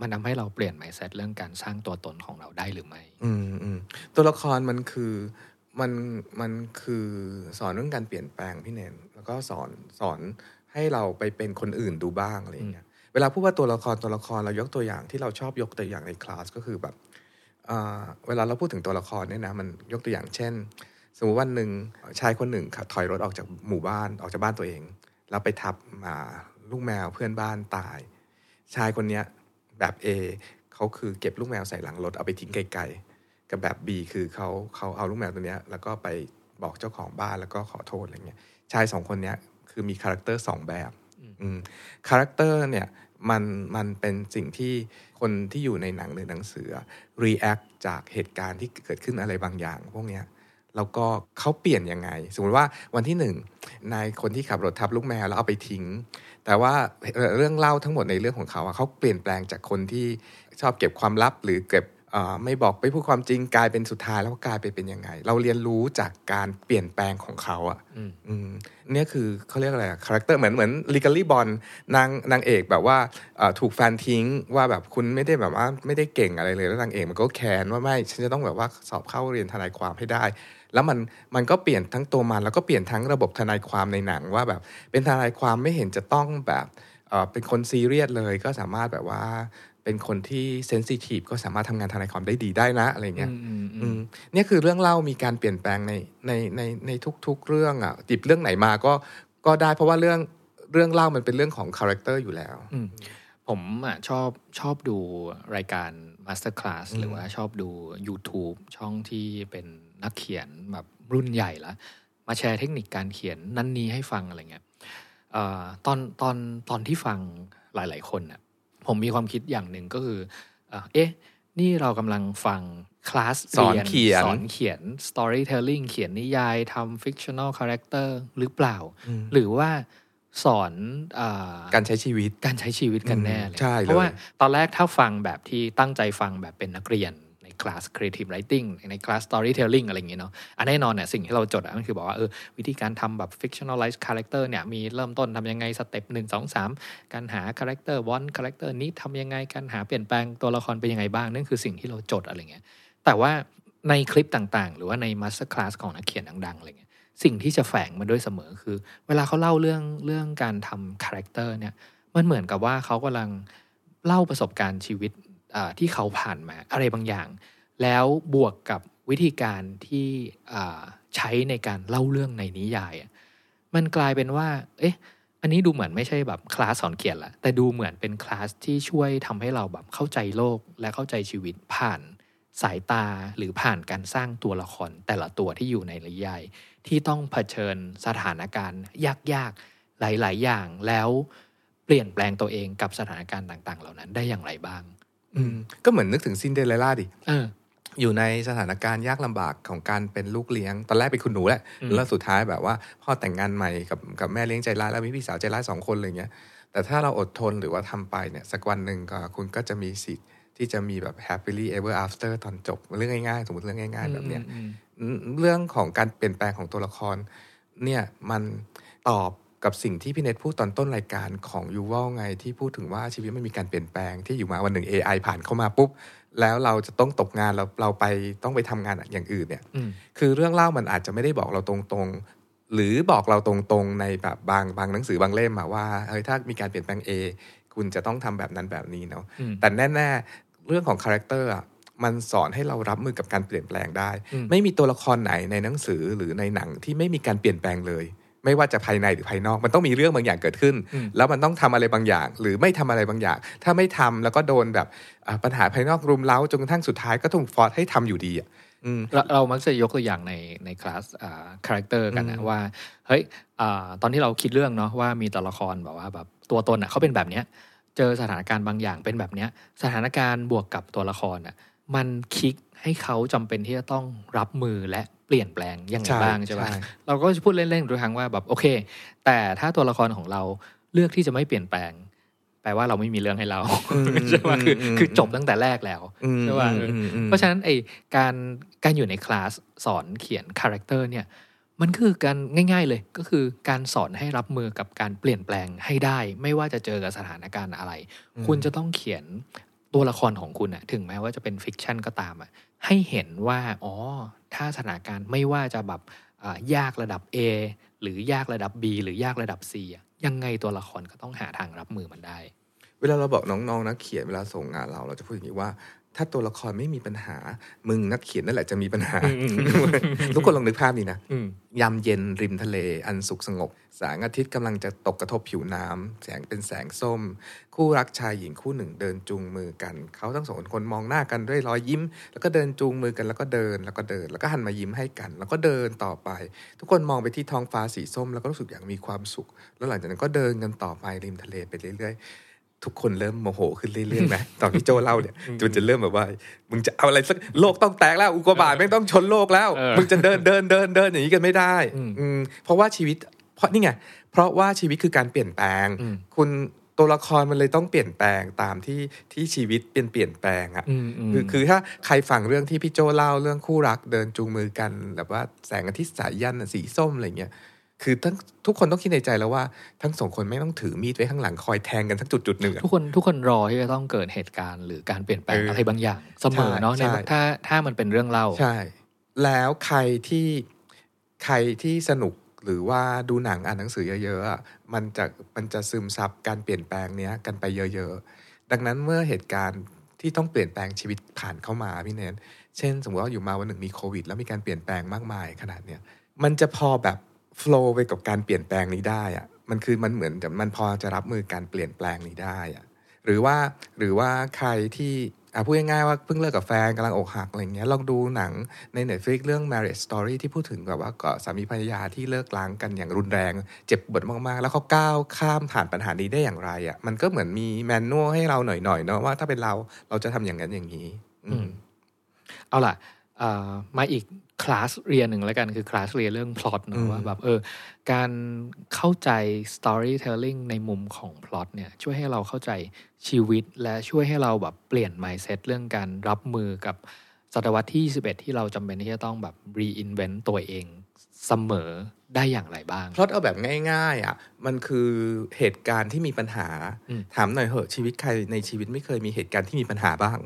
A: มันทำให้เราเปลี่ยน mindset เรื่องการสร้างตัวตนของเราได้หรือไม่
B: อืมอืมตัวละครมันคือมันมันคือสอนเรื่องการเปลี่ยนแปลงพี่เนนแล้วก็สอนสอนให้เราไปเป็นคนอื่นดูบ้างอะไรอย่างเงี้ยเวลาพูดว่าตัวละครตัวละครเรายกตัวอย่างที่เราชอบยกตัวอย่างในคลาสก็คือแบบ เวลาเราพูดถึงตัวละครเนี่ยนะมันยกตัวอย่างเช่น สมมติวันหนึ่งชายคนหนึ่งขับถอยรถออกจากหมู่บ้านออกจากบ้านตัวเอง แล้วไปทับมาลูกแมวเพื่อนบ้านตาย ชายคนเนี้ยแบบ A เขาคือเก็บลูกแมวใส่หลังรถเอาไปทิ้งไกลๆกับแบบ B คือเขาเขาเอาลูกแมวตัวเนี้ยแล้วก็ไปบอกเจ้าของบ้านแล้วก็ขอโทษอะไรเงี้ยชายสองคนเนี้ยคือมี character สองแบบ character เนี่ย มันมันเป็นสิ่งที่คนที่อยู่ในหนังหรือหนังสือ react จากเหตุการณ์ที่เกิดขึ้นอะไรบางอย่าง พวกเนี้ยแล้วก็เขาเปลี่ยนยังไง สมมติว่าวันที่หนึ่งนายคนที่ขับรถทับลูกแมวแล้วเอาไปทิ้ง แต่ว่าเรื่องเล่าทั้งหมดในเรื่องของเขาอะเขาเปลี่ยนแปลงจากคนที่ชอบเก็บความลับหรือเก็บ ไม่บอกไม่พูดความจริงกลายเป็นสุดท้ายแล้วกลายไปเป็นยังไง เราเรียนรู้จากการเปลี่ยนแปลงของเขาอะ
A: อืม
B: อืมเนี่ยคือเขาเรียกอะไร character เหมือนเหมือนลีก a ลี่บอลนางนางเอกแบบว่าเอ่อถูกแฟนทิ้งว่าแบบคุณไม่ได้แบบว่าไม่ได้เก่งอะไรเลยแล้วนางเอกมันก็แค้นว่าไม่ฉันจะต้องแบบว่าสอบเข้าเรียนทนายความให้ได้ แล้วมันมันก็เปลี่ยนทั้งตัวมัน แล้วก็เปลี่ยนทั้งระบบทนายความในหนังว่าแบบเป็นทนายความไม่เห็นจะต้องแบบเอ่อเป็นคนซีเรียสเลยก็สามารถแบบว่า เป็นคนที่ sensitive ก็สามารถทำงานทนายความได้ดีได้นะอะไรเงี้ย
A: อืมอืม
B: อืมเนี่ยคือเรื่องเล่ามีการเปลี่ยนแปลงในในในในทุก ๆ เรื่องอะหยิบเรื่องไหนมาก็ก็ได้เพราะว่าเรื่องเรื่องเล่ามันเป็นเรื่องของ character อยู่แล้ว
A: อืมผมอะชอบชอบดูรายการ Master Class หรือว่าชอบดู YouTube ช่องที่เป็นนักเขียนแบบรุ่นใหญ่ละมาแชร์เทคนิคการเขียนนั่นนี้ให้ฟังอะไรเงี้ยเอ่อตอนตอนตอนที่ฟังหลาย ๆ คนน่ะ ผมมีความคิดอย่างหนึ่งก็คือเอ่อเอ๊ะ นี่เรากำลังฟังคลาส
B: สอน
A: รี
B: เขียน
A: สอนเขียน storytelling เขียนนิยายทำ fictional character หรือเปล่า หรือว่าสอนอา
B: การใช้ชีวิต
A: การใช้ชีวิตกันแน่เลย
B: ใช่เลย
A: เพราะว่าตอนแรกถ้าฟังแบบที่ตั้งใจฟังแบบเป็นนักเรียนใน class creative writing ใน class storytelling อะไรอย่างเงี้ยเนาะอันแน่นอนเนี่ยสิ่งที่เราจดอะมันคือบอกว่าเออวิธีการทำแบบ fictionalized character เนี่ยมีเริ่มต้นทำยังไง step หนึ่งสองสามการหา character one character นี้ทำยังไงการหาเปลี่ยนแปลงตัวละครเป็นยังไงบ้างนั่นคือสิ่งที่เราจดอะไรเงี้ยแต่ว่าในคลิปต่างๆ หรือว่าใน master class ของนักเขียนดังๆอะไรเงี้ยสิ่งที่จะแฝงมาด้วยเสมอคือ เวลาเขาเล่าเรื่องเรื่องการทำ character เนี่ยมันเหมือนกับว่าเขากำลังเล่าประสบการณ์ชีวิต ที่เขาผ่านมาอะไรบางอย่าง แล้วบวกกับวิธีการที่ใช้ในการเล่าเรื่องในนิยาย มันกลายเป็นว่า เอ๊ะ อันนี้ดูเหมือนไม่ใช่แบบคลาสสอนเขียนละแต่ดูเหมือนเป็นคลาสที่ช่วยทำให้เราแบบเข้าใจโลกและเข้าใจชีวิตผ่านสายตาหรือผ่านการสร้างตัวละครแต่ละตัวที่อยู่ในนิยาย ที่ต้องเผชิญสถานการณ์ยากๆหลาย ๆ อย่างแล้วเปลี่ยนแปลงตัวเองกับสถานการณ์ต่าง ๆ เหล่านั้นได้อย่างไรบ้าง
B: อืมก็เหมือนนึกถึงซินเดอเรลล่าดิ
A: เออ
B: อยู่ในสถานการณ์ยากลำบากของการเป็นลูกเลี้ยง ตอนแรกเป็นคุณหนูแหละ
A: อืม
B: แล้วสุดท้ายแบบว่าพ่อแต่งงานใหม่กับกับแม่เลี้ยงใจร้ายแล้วมีพี่สาวใจร้ายสองคนอะไรเงี้ย แต่ถ้าเราอดทนหรือว่าทำไปเนี่ยสักวันหนึ่งก็คุณก็จะมีสิทธิ์ที่จะมีแบบ happily ever after ตอนจบเรื่องง่ายๆ สมมติเรื่องง่าย ๆ แบบเนี้ย
A: อืม
B: อืมเรื่องของการเปลี่ยนแปลงของตัวละคร เนี่ยมันตอบ กับสิ่งที่พี่เนทพูดตอนต้นรายการของยูวอลไงที่พูดถึงว่าชีวิตไม่มีการเปลี่ยนแปลงที่อยู่มาวันหนึ่ง AI ผ่านเข้ามาปุ๊บ แล้วเราจะต้องตกงานเราเราไปต้องไปทำงานอย่างอื่นเนี่ย
A: อืม
B: คือเรื่องเล่ามันอาจจะไม่ได้บอกเราตรงๆ หรือบอกเราตรงๆในแบบบางบางหนังสือบางเล่มอะว่าเฮ้ยถ้ามีการเปลี่ยนแปลง A คุณจะต้องทำแบบนั้นแบบนี้เนาะ
A: อืม
B: แต่แน่ๆเรื่องของ character อะมันสอนให้เรารับมือกับการเปลี่ยนแปลงได้
A: อืม
B: ไม่มีตัวละครไหนในหนังสือหรือในหนังที่ไม่มีการเปลี่ยนแปลงเลย ไม่ว่าจะภายในหรือภายนอก มันต้องมีเรื่องบางอย่างเกิดขึ้น
A: อืม
B: แล้วมันต้องทำอะไรบางอย่าง หรือไม่ทำอะไรบางอย่าง ถ้าไม่ทำแล้วก็โดนแบบอ่าปัญหาภายนอกรุมเร้าจนกระทั่งสุดท้ายก็ถูก force ให้ทำอยู่ดีอะอืม
A: เราเรามักจะยกตัวอย่างในในคลาสอ่า character กันนะ
B: อืม
A: ว่าเฮ้ยอ่าตอนที่เราคิดเรื่องเนาะว่ามีตัวละครแบบว่าแบบตัวตนอะเขาเป็นแบบเนี้ยเจอสถานการณ์บางอย่างเป็นแบบเนี้ยสถานการณ์บวกกับตัวละครอะมันคลิกให้เขาจำเป็นที่จะต้องรับมือและ เปลี่ยนแปลงยังไง
B: ใช่
A: บ้างใช่ปะ
B: ใช่
A: เราก็จะพูดเล่นๆทุกครั้งว่าแบบโอเค แต่ถ้าตัวละครของเราเลือกที่จะไม่เปลี่ยนแปลง แปลว่าเราไม่มีเรื่องให้เรา
B: อืม
A: ใช่ปะคือ
B: อืม
A: คือจบตั้งแต่แรกแล้ว
B: อืม
A: ใช่ปะ
B: อืมอืม
A: เพราะฉะนั้นไอการการอยู่ในคลาสสอนเขียน character เนี่ยมันคือการง่าย ๆเลยก็คือการสอนให้รับมือกับการเปลี่ยนแปลงให้ได้ ไม่ว่าจะเจอกับสถานการณ์อะไร คุณจะต้องเขียนตัวละครของคุณอะถึงแม้ว่าจะเป็นฟิกชันก็ตามอะให้เห็นว่าอ๋อถ้าสถานการณ์ไม่ว่าจะแบบยากระดับ A หรือยากระดับ B หรือยากระดับ C ยังไงตัวละครก็ต้องหาทางรับมือมันได้
B: เวลาเราบอกน้องๆนักเขียนเวลาส่งงานเราเราจะพูดอย่างนี้ว่า ถ้าตัวละครไม่มีปัญหา มึงนักเขียนนั่นแหละจะมีปัญหา ทุกคนลองนึกภาพนี้นะ
A: อืม
B: ยามเย็นริมทะเล อันสุขสงบแสงอาทิตย์กำลังจะตกกระทบผิวน้ำแสงเป็นแสงส้ม คู่รักชายหญิงคู่หนึ่งเดินจูงมือกัน เขาทั้งสองคนมองหน้ากันด้วยรอยยิ้ม แล้วก็เดินจูงมือกันแล้วก็เดินแล้วก็เดิน แล้วก็หันมายิ้มให้กัน แล้วก็เดินต่อไป ทุกคนมองไปที่ท้องฟ้าสีส้ม แล้วก็รู้สึกอย่างมีความสุข แล้วหลังจากนั้นก็เดินกันต่อไปริมทะเลไปเรื่อยๆ ทุกคนเริ่มโมโหขึ้นเรื่อยๆไหมตอนที่โจเล่าเนี่ยจนจะเริ่มแบบว่า มึงจะเอาอะไรสักโลกต้องแตกแล้ว อุกกาบาตไม่งต้องชนโลกแล้ว
A: เออ
B: มึงจะเดินเดินเดินเดินอย่างนี้กันไม่ได้
A: อืม
B: อืมเพราะว่าชีวิต เพราะนี่ไงเพราะว่าชีวิตคือการเปลี่ยนแปลง
A: อืม
B: คุณตัวละครมันเลยต้องเปลี่ยนแปลงตามที่ที่ชีวิตเป็นเปลี่ยนแปลงอะ
A: อืมอืม
B: คือคือถ้าใครฟังเรื่องที่พี่โจเล่าเรื่องคู่รักเดินจูงมือกันแบบว่าแสงอาทิตย์สายยันน่ะสีส้มอะไรเงี้ย คือทั้งทุกคนต้องคิดในใจแล้วว่าทั้งสองคนไม่ต้องถือมีดไว้ข้างหลังคอยแทงกันทั้งจุดจุดๆหนึ่งอะ
A: ทุกคนทุกคนรอที่จะต้องเกิดเหตุการณ์หรือการเปลี่ยนแปลง
B: เอออ
A: อะไรบางอย่างเสมอเนาะ
B: ใช่
A: ใน
B: ใช่
A: ถ้าถ้ามันเป็นเรื่องเล่า
B: ใช่ แล้วใครที่ใครที่สนุกหรือว่าดูหนังอ่านหนังสือเยอะๆอะมันจะมันจะซึมซับการเปลี่ยนแปลงเนี้ยกันไปเยอะ ๆ ดังนั้นเมื่อเหตุการณ์ที่ต้องเปลี่ยนแปลงชีวิตผ่านเข้ามาพี่เนนเช่น สมมติว่าอยู่มาวันหนึ่งมีโควิด แล้วมีการเปลี่ยนแปลงมากมายขนาดเนี้ยมันจะพอแบบ โฟล์ไปกับการเปลี่ยนแปลงนี้ได้อะมันคือมันเหมือนมันพอจะรับมือการเปลี่ยนแปลงนี้ได้อะหรือว่าหรือว่าใครที่อะพูดง่ายๆว่าเพิ่งเลิกกับแฟนกำลังอกหักอะไรเงี้ยลองดูหนังใน Netflix เรื่อง Marriage Story ที่พูดถึงแบบว่าก็สามีภรรยาที่เลิกล้างกันอย่างรุนแรง เจ็บปวดมากๆ แล้วเขาก้าวข้ามผ่านปัญหานี้ได้อย่างไรอะมันก็เหมือนมีแมนนวลให้เราหน่อยๆเนาะว่าถ้าเป็นเราเราจะทำอย่างนั้นอย่างนี้ อืม
A: เอาล่ะมาอีก คลาสเรียนหนึ่งแล้วกันคือคลาสเรียนเรื่องพล็อต
B: อื
A: เนาะ
B: ม
A: ว่าแบบเออการเข้าใจ storytelling ในมุมของพล็อตเนี่ยช่วยให้เราเข้าใจชีวิตและช่วยให้เราแบบเปลี่ยน mindset เรื่องการรับมือกับศตวรรษที่ 21 ที่เราจำเป็นที่จะต้องแบบ reinvent ตัวเองเสมอได้อย่างไรบ้าง
B: พล็อตเอาแบบง่าย ๆอะมันคือเหตุการณ์ที่มีปัญหา
A: อืม
B: ถามหน่อยเหอะชีวิตใครในชีวิตไม่เคยมีเหตุการณ์ที่มีปัญหาบ้าง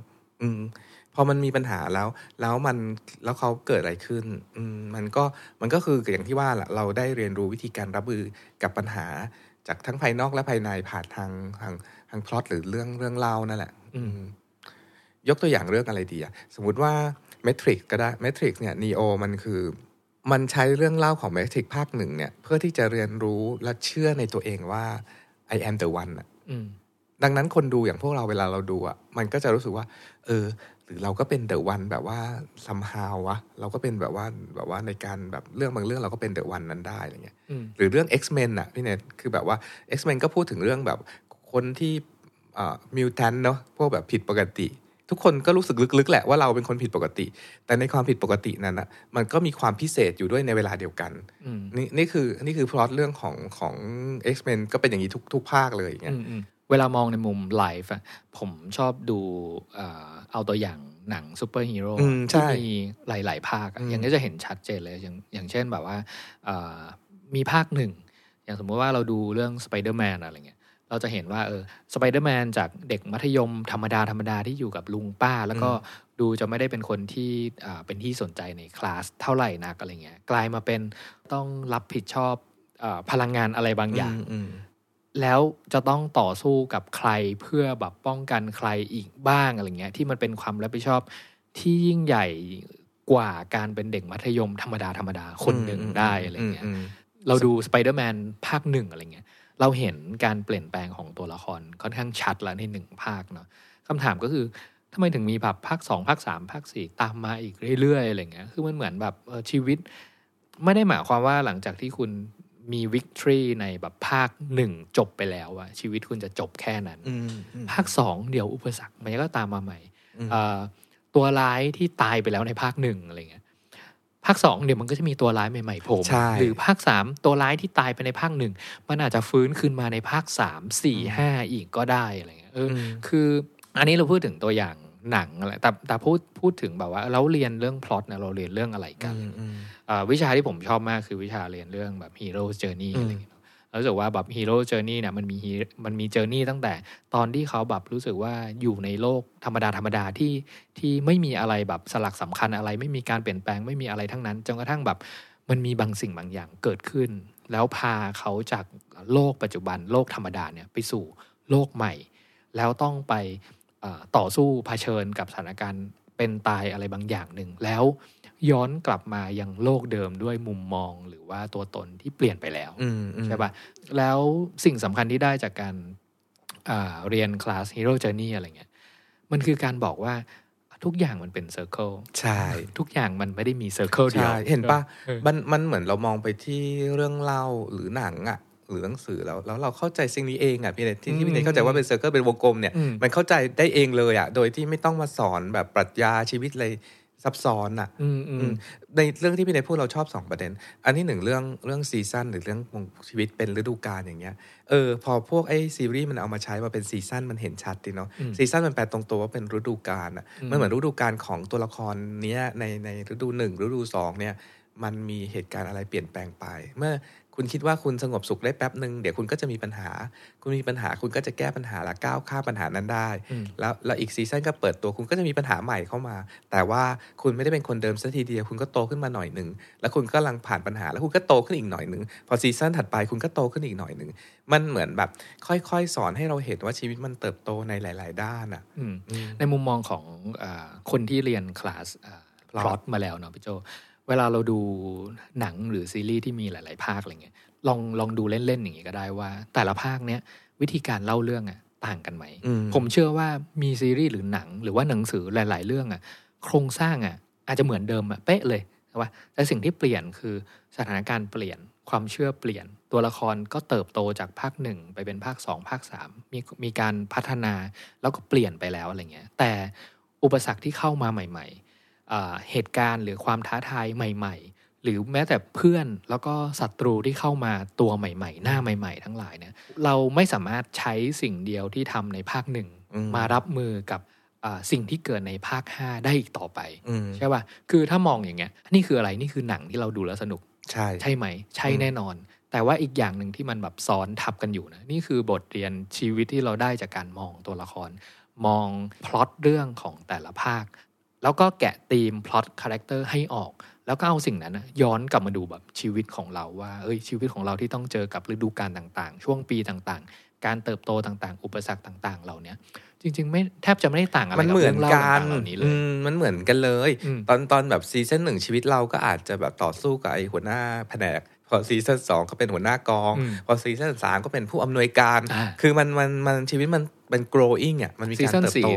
B: อืมพ อมันมีปัญหาแล้ว แล้วมันแล้วเขาเกิดอะไรขึ้นอืมมันก็มันก็คืออย่างที่ว่าแหละเราได้เรียนรู้วิธีการรับมือกับปัญหา จากทั้งภายนอกและภายในผ่านทางทางทางพล็อตหรือเรื่องเรื่องเล่านั่นแหละ อืมยกตัวอย่างเรื่องอะไรดีอะสมมุติว่า Matrix ก็ได้ Matrix เนี่ย Neo มันคือ มันใช้เรื่องเล่าของ Matrix ภาคหนึ่งเนี่ยเพื่อที่จะเรียนรู้และเชื่อในตัวเองว่า I am the one อะ
A: อืม
B: ดังนั้นคนดูอย่างพวกเราเวลาเราดูอะมันก็จะรู้สึกว่า เออห รือเราก็เป็น the one แบบว่า somehow วะเราก็เป็นแบบว่าแบบว่าในการแบบเรื่องบางเรื่องเราก็เป็น the one นั้นได้อะไรเงี้ย
A: อืม
B: หรือเรื่อง X-Men อะพี่เนทคือแบบว่า X-Men ก็พูดถึงเรื่องแบบคนที่มิวแทนเนาะพวกแบบผิดปกติ ทุกคนก็รู้สึกลึกๆแหละว่าเราเป็นคนผิดปกติ แต่ในความผิดปกตินั้นอะมันก็มีความพิเศษอยู่ด้วยในเวลาเดียวกัน
A: อืม
B: นี่นี่คือนี่คือพล็อตเรื่องของของ X-Men ก็เป็นอย่างนี้ทุกทุกภาคเลยอย่างเงี้ย
A: อืมอืมเวลามองในมุม life อะผมชอบดูเอ่อ เอาตัวอย่างหนังซูเปอร์ฮีโร่
B: อืมใช่
A: ที่มีหลาย ๆ ภาคอะ
B: อืม
A: อย่างนี้จะเห็นชัดเจนเลยอย่างอย่างเช่นแบบว่าเอ่อมีภาคหนึ่ง อย่างสมมติว่าเราดูเรื่องสไปเดอร์แมนอะไรเงี้ยเราจะเห็นว่าเออสไปเดอร์แมนจากเด็กมัธยมธรรมดาธรรมดาที่อยู่กับลุงป้า แล้วก็ดูจะไม่ได้เป็นคนที่อ่าเป็นที่สนใจในคลาสเท่าไหร่นักอะไรเงี้ยกลายมาเป็นต้องรับผิดชอบเออพลังงานอะไรบางอย่าง
B: อืม
A: แล้วจะต้องต่อสู้กับใครเพื่อแบบป้องกันใครอีกบ้างอะไรเงี้ยที่มันเป็นความรับผิดชอบที่ยิ่งใหญ่กว่าการเป็นเด็กมัธยมธรรมดาธรรมดาคนหนึ่งได้อะไรเงี้ย
B: มม
A: เราดูสไปเดอร์แมนภาคหนึ่งอะไรเงี้ยเราเห็นการเปลี่ยนแปลงของตัวละครค่อนข้างชัดแล้วในหนึ่งภาคเนาะคำถามก็คือทำไมถึงมีแบบภาคสองภาคสามภาคสี่ตามมาอีกเรื่อยๆอะไรเงี้ยคือมันเหมือนแบบเออชีวิต ไม่ได้หมายความว่าหลังจากที่คุณ มีวิกตอรีในแบบภาคหนึ่งจบไปแล้วอะชีวิตคุณจะจบแค่นั้น
B: อืมอืม
A: ภาคสองเดี๋ยวอุปสรรคมันก็ตามมาใหม่
B: อืม
A: เอ่อตัวร้ายที่ตายไปแล้วในภาคหนึ่งอะไรเงี้ยภาคสองเดี๋ยวมันก็จะมีตัวร้ายใหม่ๆโผล่
B: ใช่
A: มาหรือภาคสามตัวร้ายที่ตายไปในภาคหนึ่งมันอาจจะฟื้นขึ้นมาในภาคสามสี่ห้าอีกก็ได้อะไรเงี้ยเอออ
B: ม
A: คืออันนี้เราพูดถึงตัวอย่างหนังอะไรแต่แต่พูดพูดถึงแบบว่า เราเรียนเรื่องพล็อตเนี่ยเราเรียนเรื่องอะไรกัน
B: อืมอืม
A: อ่า วิชาที่ผมชอบมากคือวิชาเรียนเรื่องแบบ Hero Journey
B: อืม
A: อะไรอย่างเงี้ยเนอะแล้วรู้สึกว่าแบบ Hero Journey เนี่ยมันมี hero- มันมี Journey ตั้งแต่ตอนที่เขาแบบรู้สึกว่าอยู่ในโลกธรรมดาธรรมดาที่ที่ไม่มีอะไรแบบสลักสำคัญอะไร ไม่มีการเปลี่ยนแปลงไม่มีอะไรทั้งนั้นจนกระทั่งแบบมันมีบางสิ่งบางอย่างเกิดขึ้น แล้วพาเขาจากโลกปัจจุบันโลกธรรมดาเนี่ยไปสู่โลกใหม่ แล้วต้องไปเอ่อต่อสู้เผชิญกับสถานการณ์เป็นตายอะไรบางอย่างหนึ่งแล้ว ย้อนกลับมายังโลกเดิมด้วยมุมมองหรือว่าตัวตนที่เปลี่ยนไปแล้ว
B: อืมอืม
A: ใช่ปะแล้วสิ่งสำคัญที่ได้จากการอ่าเรียน class Hero Journey อะไรเงี้ยมันคือการบอกว่าทุกอย่างมันเป็น circle
B: ใช่
A: ทุกอย่างมันไม่ได้มี circle เดียว
B: ใช่เห็นปะ
A: เออ
B: มันมันเหมือนเรามองไปที่เรื่องเล่าหรือหนังอะหรือหนังสือแล้วแล้วเราเข้าใจสิ่งนี้เองอะพี่เนทที่ที่พี่เน
A: อื
B: ท
A: ม
B: เข้าใจว่าเป็น circle เป็นวงกลมเนี่ย
A: อืม
B: มันเข้าใจได้เองเลยอะโดยที่ไม่ต้องมาสอนแบบปรัชญาชีวิตอะไร ซับซ้อนอะ
A: อืมอื
B: อื
A: ม
B: มในเรื่องที่พี่เนทพูดเราชอบสองประเด็น อันที่หนึ่งเรื่องเรื่อง season หรือเรื่องของชีวิตเป็นฤดูกาลอย่างเงี้ยเออพอพวกไอ้ซีรีส์มันเอามาใช้มาเป็น season มันเห็นชัดดีเนาะ
A: อืม
B: season มันแปลตรงตัวว่าเป็นฤดูกาลอะ
A: อืม
B: มันเหมือนฤดูกาลของตัวละครเนี้ยในในฤดูหนึ่งฤดูสองเนี่ยมันมีเหตุการณ์อะไรเปลี่ยนแปลงไป เมื่อ คุณคิดว่าคุณสงบสุขได้แป๊บหนึ่งเดี๋ยวคุณก็จะมีปัญหา คุณมีปัญหาคุณก็จะแก้ปัญหาและก้าวข้ามปัญหานั้นได้
A: อืม
B: แล้วแล้วอีก season ก็เปิดตัวคุณก็จะมีปัญหาใหม่เข้ามา แต่ว่าคุณไม่ได้เป็นคนเดิมซะทีเดียวคุณก็โตขึ้นมาหน่อยหนึ่งแล้วคุณก็กำลังผ่านปัญหา แล้วคุณก็โตขึ้นอีกหน่อยหนึ่งพอ season ถัดไปคุณก็โตขึ้นอีกหน่อยหนึ่งมันเหมือนแบบค่อยๆ สอนให้เราเห็นว่าชีวิตมันเติบโตในหลาย ๆ ด้านอะ
A: อืม
B: อืม
A: ในมุมมองของอาคนที่เรียนคลาสพ
B: Plot
A: ลอตมาแล้วเนาะพี่โจ เวลาเราดูหนังหรือซีรีส์ที่มีหลาย ๆ ภาคอะไรเงี้ยลองลองดูเล่น ๆ อย่างงี้ก็ได้ว่า แต่ละภาคเนี้ยวิธีการเล่าเรื่องอะต่างกันไหม
B: อืม
A: ผมเชื่อว่ามีซีรีส์หรือหนัง หรือว่าหนังสือหลาย ๆ เรื่องอะโครงสร้างอะอาจจะเหมือนเดิมอะเป๊ะเลยใช่ปะแต่สิ่งที่เปลี่ยนคือสถานการณ์เปลี่ยนความเชื่อเปลี่ยน ตัวละครก็เติบโตจากภาคหนึ่งไปเป็นภาคสองภาคสามมีมีการพัฒนาแล้วก็เปลี่ยนไปแล้วอะไรเงี้ยแต่อุปสรรคที่เข้ามาใหม่ๆอ่า เหตุการณ์หรือความท้าทายใหม่ ๆ หรือแม้แต่เพื่อนแล้วก็ศัตรูที่เข้ามาตัวใหม่ ๆ หน้าใหม่ ๆ ทั้งหลายเนี่ยเราไม่สามารถใช้สิ่งเดียวที่ทำในภาคหนึ่ง
B: อืม
A: มารับมือกับอ่าสิ่งที่เกิดในภาค 5 ได้อีกต่อไป
B: อืม
A: ใช่ป่ะคือถ้ามองอย่างเงี้ยนี่คืออะไรนี่คือหนังที่เราดูแล้วสนุก
B: ใช่
A: ใช่ไหม ใช่แน่นอน แต่ว่าอีกอย่างหนึ่งที่มันแบบซ้อนทับกันอยู่นะนี่คือบทเรียนชีวิตที่เราได้จากการมองตัวละคร มองพล็อตเรื่องของแต่ละภาค แล้วก็แกะ theme plot character ให้ออก แล้วก็เอาสิ่งนั้นนะย้อนกลับมาดูแบบชีวิตของเราว่าเอ้ยชีวิตของเราที่ต้องเจอกับฤดูกาลต่างๆ ช่วงปีต่างๆ การเติบโตต่างๆ อุปสรรคต่าง ๆ เหล่าเนี้ยจริง ๆ ไม่แทบจะไม่ได้ต่างอะไร
B: มัน
A: กับ
B: เหมือ
A: เรื่
B: น
A: องเล่า
B: กัน
A: ต่างๆเหล่านี้เล
B: อื
A: ย
B: มมันเหมือนกันเลย
A: อืม
B: ตอนตอนแบบ season หนึ่งชีวิตเราก็อาจจะแบบต่อสู้กับไอ้หัวหน้าแผนก พอ season สองก็เป็นหัวหน้ากอง
A: อืม
B: พอ season สามก็เป็นผู้อำนวยการ
A: อ่า
B: คือมันมันมันชีวิตมันเป็น growing อะมันมีการเติบโต season สี่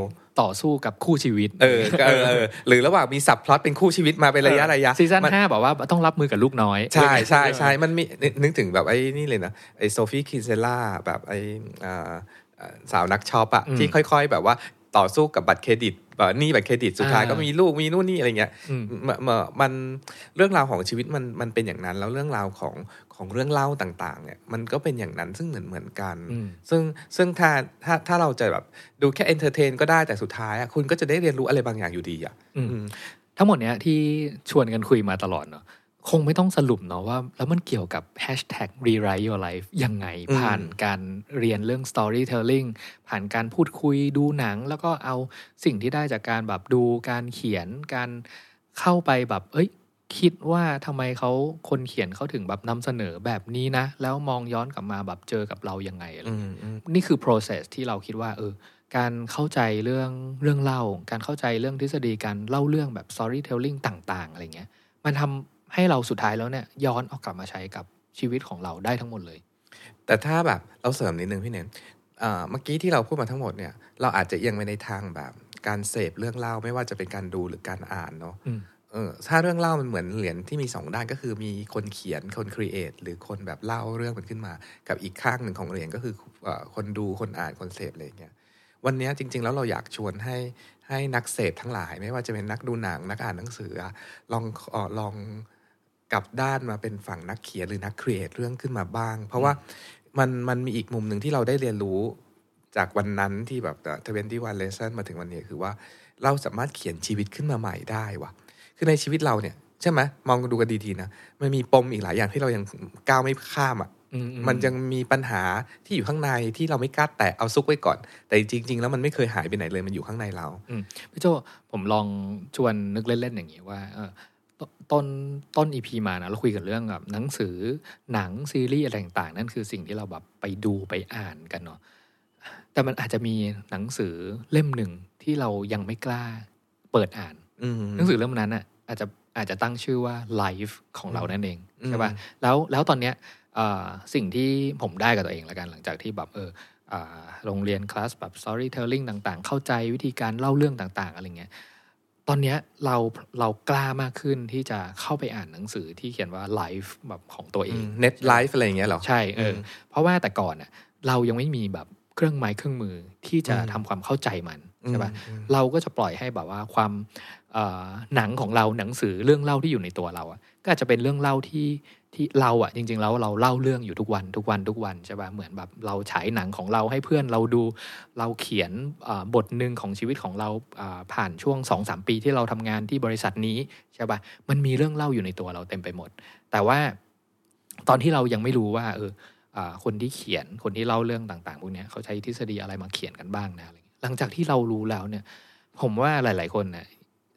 A: ต่อสู้กับคู่ชีวิต
B: เออก็เออเออ หรือระหว่างมี subplot เป็นคู่ชีวิตมาเป็นระยะระยะ season
A: ห้าบอกว่าต้องรับมือกับลูกน้อย
B: ใช่ใช่ใช่มันมีนึกนึกถึงแบบไอ้นี่เลยนะ ไอ้โซฟีคินเซล่าแบบไอ้อ่าอ่าสาวนักช็อปอะ
A: อืม
B: ที่ค่อย ๆ แบบว่าต่อสู้กับบัตรเครดิตแบบ หนี้บัตรเครดิตสุดท้าย
A: อ่า
B: ก็มีลูกมีนู่นนี่อะไรเงี้ย
A: อืม
B: มมมันเรื่องราวของชีวิตมันมันเป็นอย่างนั้น แล้วเรื่องราวของของเรื่องเล่าต่าง ๆ เนี่ย มันก็เป็นอย่างนั้นซึ่งเหมือนเหมือนกัน
A: อืม
B: ซึ่งซึ่งถ้าถ้าถ้าเราจะแบบดูแค่ entertain ก็ได้แต่สุดท้ายอะคุณก็จะได้เรียนรู้อะไรบางอย่างอยู่ดีอะ
A: อืม
B: อืม
A: ทั้งหมดเนี้ยที่ชวนกันคุยมาตลอดเนาะ คงไม่ต้องสรุปเนาะว่า แล้วมันเกี่ยวกับ hashtag rewrite your life ยังไง
B: อืม
A: ผ่านการเรียนเรื่อง storytelling ผ่านการพูดคุยดูหนัง แล้วก็เอาสิ่งที่ได้จากการแบบดูการเขียนการเข้าไปแบบ เอ้ย คิดว่าทำไมเขาคนเขียนเขาถึงแบบนำเสนอแบบนี้นะ แล้วมองย้อนกลับมาแบบเจอกับเรายังไงอะไร
B: อืมอืม
A: นี่คือ process ที่เราคิดว่า เออ การเข้าใจเรื่องเรื่องเล่า การเข้าใจเรื่องทฤษฎีการเล่าเรื่องแบบ storytelling ต่าง ๆ อะไรเงี้ย มันทำ ให้เราสุดท้ายแล้วเนี่ยย้อนเอากลับมาใช้กับชีวิตของเราได้ทั้งหมดเลย
B: แต่ถ้าแบบเราเสริมนิดนึงพี่เน้นอ่าเมื่อกี้ที่เราพูดมาทั้งหมดเนี่ยเราอาจจะเอียงไปในทางแบบ การเสพเรื่องเล่าไม่ว่าจะเป็นการดูหรือการอ่านเนาะ
A: อืม
B: เออถ้าเรื่องเล่ามันเหมือนเหรียญที่มีสองด้านก็คือมีคนเขียนคนครีเอทหรือคนแบบเล่าเรื่องมันขึ้นมา กับอีกข้างหนึ่งของเหรียญก็คือเอ่อคนดูคนอ่านคนเสพอะไรอย่างเงี้ยวันเนี้ยจริง ๆ แล้วเราอยากชวนให้ให้นักเสพทั้งหลาย ไม่ว่าจะเป็นนักดูหนังนักอ่านหนังสืออะลองเออลอง กลับด้านมาเป็นฝั่งนักเขียนหรือนักครีเอทเรื่องขึ้นมาบ้าง เพราะว่ามันมันมีอีกมุมหนึ่งที่เราได้เรียนรู้จากวันนั้นที่แบบทเวนตี้วันเลส o นมาถึงวันนี้คือว่าเราสามารถเขียนชีวิตขึ้นมาใหม่ได้ว่ะ คือในชีวิตเราเนี่ยใช่ไหมมองดูกันดีๆนะมันมีปมอีกหลายอย่างที่เรายังก้าวไม่ข้ามอะ
A: อือื
B: มันยังมีปัญหาที่อยู่ข้างในที่เราไม่กล้าแตะเอาซุกไว้ก่อน แต่จริง ๆ แล้วมันไม่เคยหายไปไหนเลยมันอยู่ข้างในเรา
A: พี่โจผมลองชวนนึกเล่นๆอย่างนี้ว่าเออ ตต้นต้นอีพีมานะเราคุยกันเรื่องแบบหนังสือหนังซีรีส์อะไรต่างๆ นั่นคือสิ่งที่เราแบบไปดูไปอ่านกันเนาะแต่มันอาจจะมีหนังสือเล่มหนึ่งที่เรายังไม่กล้าเปิดอ่าน
B: อืม
A: หนังสือเล่มนั้นอะอาจจะอาจจะตั้งชื่อว่า life ของเรานั่นเอง
B: อืม
A: ใช่ป่ะแล้วแล้วตอนเนี้ยเอ่อสิ่งที่ผมได้กับตัวเองละกันหลังจากที่แบบเอออ่าโรงเรียนคลาสแบบ storytelling ต่างๆ เข้าใจวิธีการเล่าเรื่องต่าง ๆ อะไรเงี้ย ตอนเนี้ยเราเรากล้ามากขึ้นที่จะเข้าไปอ่านหนังสือที่เขียนว่าไลฟ์แบบของตัวเอง
B: เน็ตไลฟ์อะไรอย่างเงี้ยเหรอ
A: ใช่เอออ
B: ม
A: เพราะว่าแต่ก่อนน่ะเรายังไม่มีแบบเครื่องไม้เครื่องมือที่จะ
B: อืม
A: ทำความเข้าใจมันใช่ปะ
B: อืม
A: เราก็จะปล่อยให้แบบว่าความเอ่อหนังของเราหนังสือเรื่องเล่าที่อยู่ในตัวเราอะก็อาจจะเป็นเรื่องเล่าที่ ที่เราอะจริง ๆ แล้วเราเล่าเรื่องอยู่ทุกวันทุกวันทุกวันใช่ป่ะเหมือนแบบเราฉายหนังของเราให้เพื่อนเราดูเราเขียนบทหนึ่งของชีวิตของเราผ่านช่วงสองสามปีที่เราทำงานที่บริษัทนี้ใช่ป่ะมันมีเรื่องเล่าอยู่ในตัวเราเต็มไปหมด แต่ว่าตอนที่เรายังไม่รู้ว่าเออคนที่เขียนคนที่เล่าเรื่องต่าง ๆ พวกนี้เขาใช้ทฤษฎีอะไรมาเขียนกันบ้างนะหลังจากที่เรารู้แล้วเนี่ย ผมว่าหลาย ๆ คนเนี่ย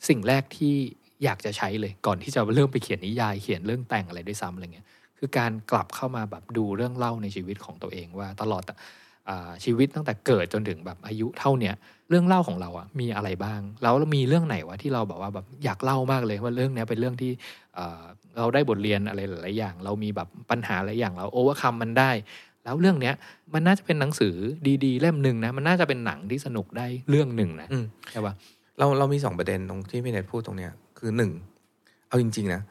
A: สิ่งแรกที่ อยากจะใช้เลยก่อนที่จะเริ่มไปเขียนนิยายเขียนเรื่องแต่งอะไรด้วยซ้ำอะไรเงี้ยคือการกลับเข้ามาแบบดูเรื่องเล่าในชีวิตของตัวเองว่าตลอดอ่าชีวิตตั้งแต่เกิดจนถึงแบบอายุเท่าเนี้ยเรื่องเล่าของเราอะมีอะไรบ้าง แล้วมีเรื่องไหนวะที่เราแบบว่าแบบอยากเล่ามากเลยว่าเรื่องเนี้ยเป็นเรื่องที่อ่าเราได้บทเรียนอะไรหลายๆอย่าง เรามีแบบปัญหาหลายอย่างเราโอเวอร์คัมมันได้ แล้วเรื่องเนี้ยมันน่าจะเป็นหนังสือดีๆ เล่มหนึ่งนะมันน่าจะเป็นหนังที่สนุกได้เรื่องหนึ่งนะ
B: อืม
A: ใช่ปะ
B: เราเรามีสองประเด็นตรงที่พี่เนทพูดตรงเนี้ย คือหนึ่งเอาจริง ๆ นะ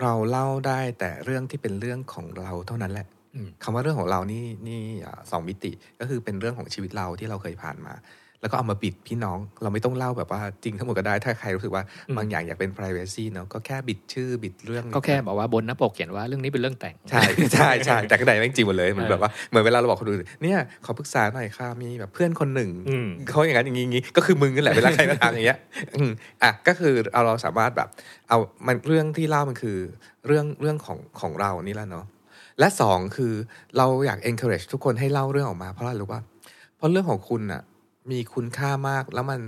B: เราเล่าได้แต่เรื่องที่เป็นเรื่องของเราเท่านั้นแหละ
A: อืม
B: คำว่าเรื่องของเรานี่นี่อ่าสองมิติก็คือเป็นเรื่องของชีวิตเราที่เราเคยผ่านมา แล้วก็เอามาบิดพี่น้องเราไม่ต้องเล่าแบบว่าจริงทั้งหมดก็ได้ถ้าใครรู้สึกว่าบางอย่างอยากเป็น p r i เวซีเนาะก็แค่บิดชื่อบิดเรื่อง
A: ก็แค่บอกว่าบนหน้าปกเขียนว่าเรื่องนี้เป็นเรื่องแต่ง
B: ใช่ใช่ใช่แต่ข้างในแม่งจริงหมดเลยเหมือน
A: เออ
B: แบบว่าเหมือนเวลาเราบอกคนอื่นเนี่ยขอปรึกษาหน่อยค่ะมีแบบเพื่อนคนหนึ่ง
A: อืม
B: เขาอย่างนั้นอย่างนี้อย่างนี้ก็คือมึงนั่นแหละเวลาใครมาถามอย่างเงี้ยอืมอะก็คือเอาเราสามารถแบบ เอามันเรื่องที่เล่ามันคือเรื่องเรื่องของของเรานี่แหละเนาะและสองคือเราอยาก encourage ทุกคนให้เล่าเรื่องออกมาเพราะอะไรรู้ป่ะเพราะเรื่องของคุณน่ะ มีคุณค่ามาก แล้วมัน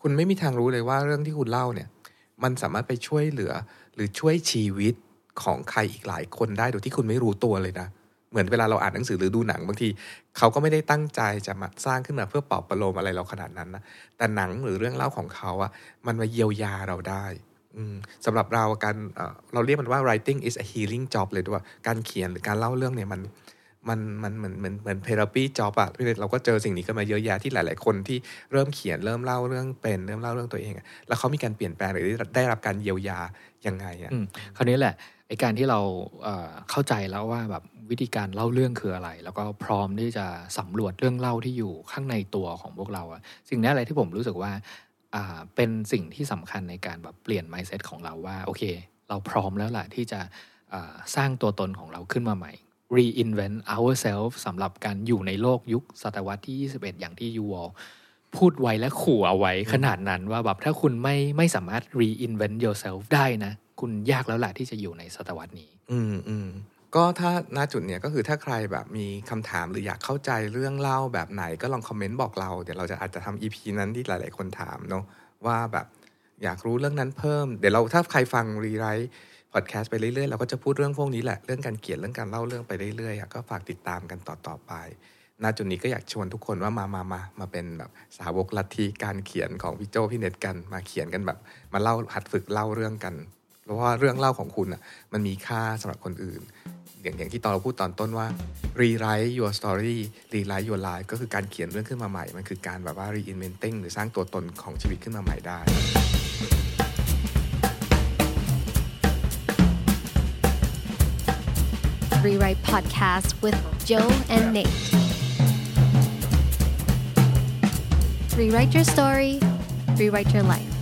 B: คุณไม่มีทางรู้เลยว่าเรื่องที่คุณเล่าเนี่ย มันสามารถไปช่วยเหลือ หรือช่วยชีวิตของใครอีกหลายคนได้โดยที่คุณไม่รู้ตัวเลยนะเหมือนเวลาเราอ่านหนังสือหรือดูหนังบางทีเขาก็ไม่ได้ตั้งใจจะมาสร้างขึ้นมาเพื่อปลอบประโลมอะไรเราขนาดนั้นนะแต่หนังหรือเรื่องเล่าของเขาอะมันมาเยียวยาเราได้อืมสำหรับเราการเราเรียกมันว่า writing is a healing job เลยด้วยการเขียนหรือการเล่าเรื่องเนี่ยมัน มันมันเหมือนเหมือนเหมือนเทอราปีจอบอะเราก็เจอสิ่งนี้กันมาเยอะแยะที่หลาย ๆ คนที่เริ่มเขียนเริ่มเล่าเรื่องเป็นเริ่มเล่าเรื่องตัวเองอะแล้วเขามีการเปลี่ยนแปลงหรือได้รับการเยียวยายังไงอะ
A: คราวนี้แหละไอการที่เราเข้าใจแล้วว่าแบบวิธีการเล่าเรื่องคืออะไร แล้วก็พร้อมที่จะสำรวจเรื่องเล่าที่อยู่ข้างในตัวของพวกเราอะสิ่งนี้อะไรที่ผมรู้สึกว่าเป็นสิ่งที่สำคัญในการแบบเปลี่ยน mindset ของเราว่าโอเค เราพร้อมแล้วล่ะที่จะสร้างตัวตนของเราขึ้นมาใหม่ reinvent ourselves สำหรับการอยู่ในโลกยุคศตวรรษที่ 21 อย่างที่ยูวอลพูดไว้และขู่เอาไว้ขนาดนั้นว่าแบบถ้าคุณไม่ไม่สามารถ reinvent yourself ได้นะ คุณยากแล้วล่ะที่จะอยู่ในศตวรรษนี้
B: อืมอืมก็ถ้าณจุดเนี้ยก็คือถ้าใครแบบมีคำถามหรืออยากเข้าใจเรื่องเล่าแบบไหนก็ลองคอมเมนต์บอกเรา เดี๋ยวเราจะอาจจะทำอีพีนั้นที่หลาย ๆ คนถามเนาะว่าแบบอยากรู้เรื่องนั้นเพิ่ม เดี๋ยวเราถ้าใครฟังรีไรต์ พอดแคสต์ไปเรื่อยๆ เราก็จะพูดเรื่องพวกนี้แหละ เรื่องการเขียนเรื่องการเล่าเรื่องไปเรื่อยๆ ก็ฝากติดตามกันต่อๆไปณจุดนี้ก็อยากชวนทุกคนว่ามามามามาเป็นแบบสาวกลัทธิการเขียนของพี่โจพี่เน็ตกัน มาเขียนกันแบบ มาเล่าหัดฝึกเล่าเรื่องกัน เพราะว่าเรื่องเล่าของคุณอะมันมีค่าสำหรับคนอื่น อย่างอย่างที่ตอนเราพูดตอนต้นว่า rewrite your story rewrite your life ก็คือการเขียนเรื่องขึ้นมาใหม่ มันคือการแบบว่า reinventing หรือสร้างตัวตนของชีวิตขึ้นมาใหม่ได้
C: Rewrite Podcast with Joe and Nate. Rewrite your story, rewrite your life.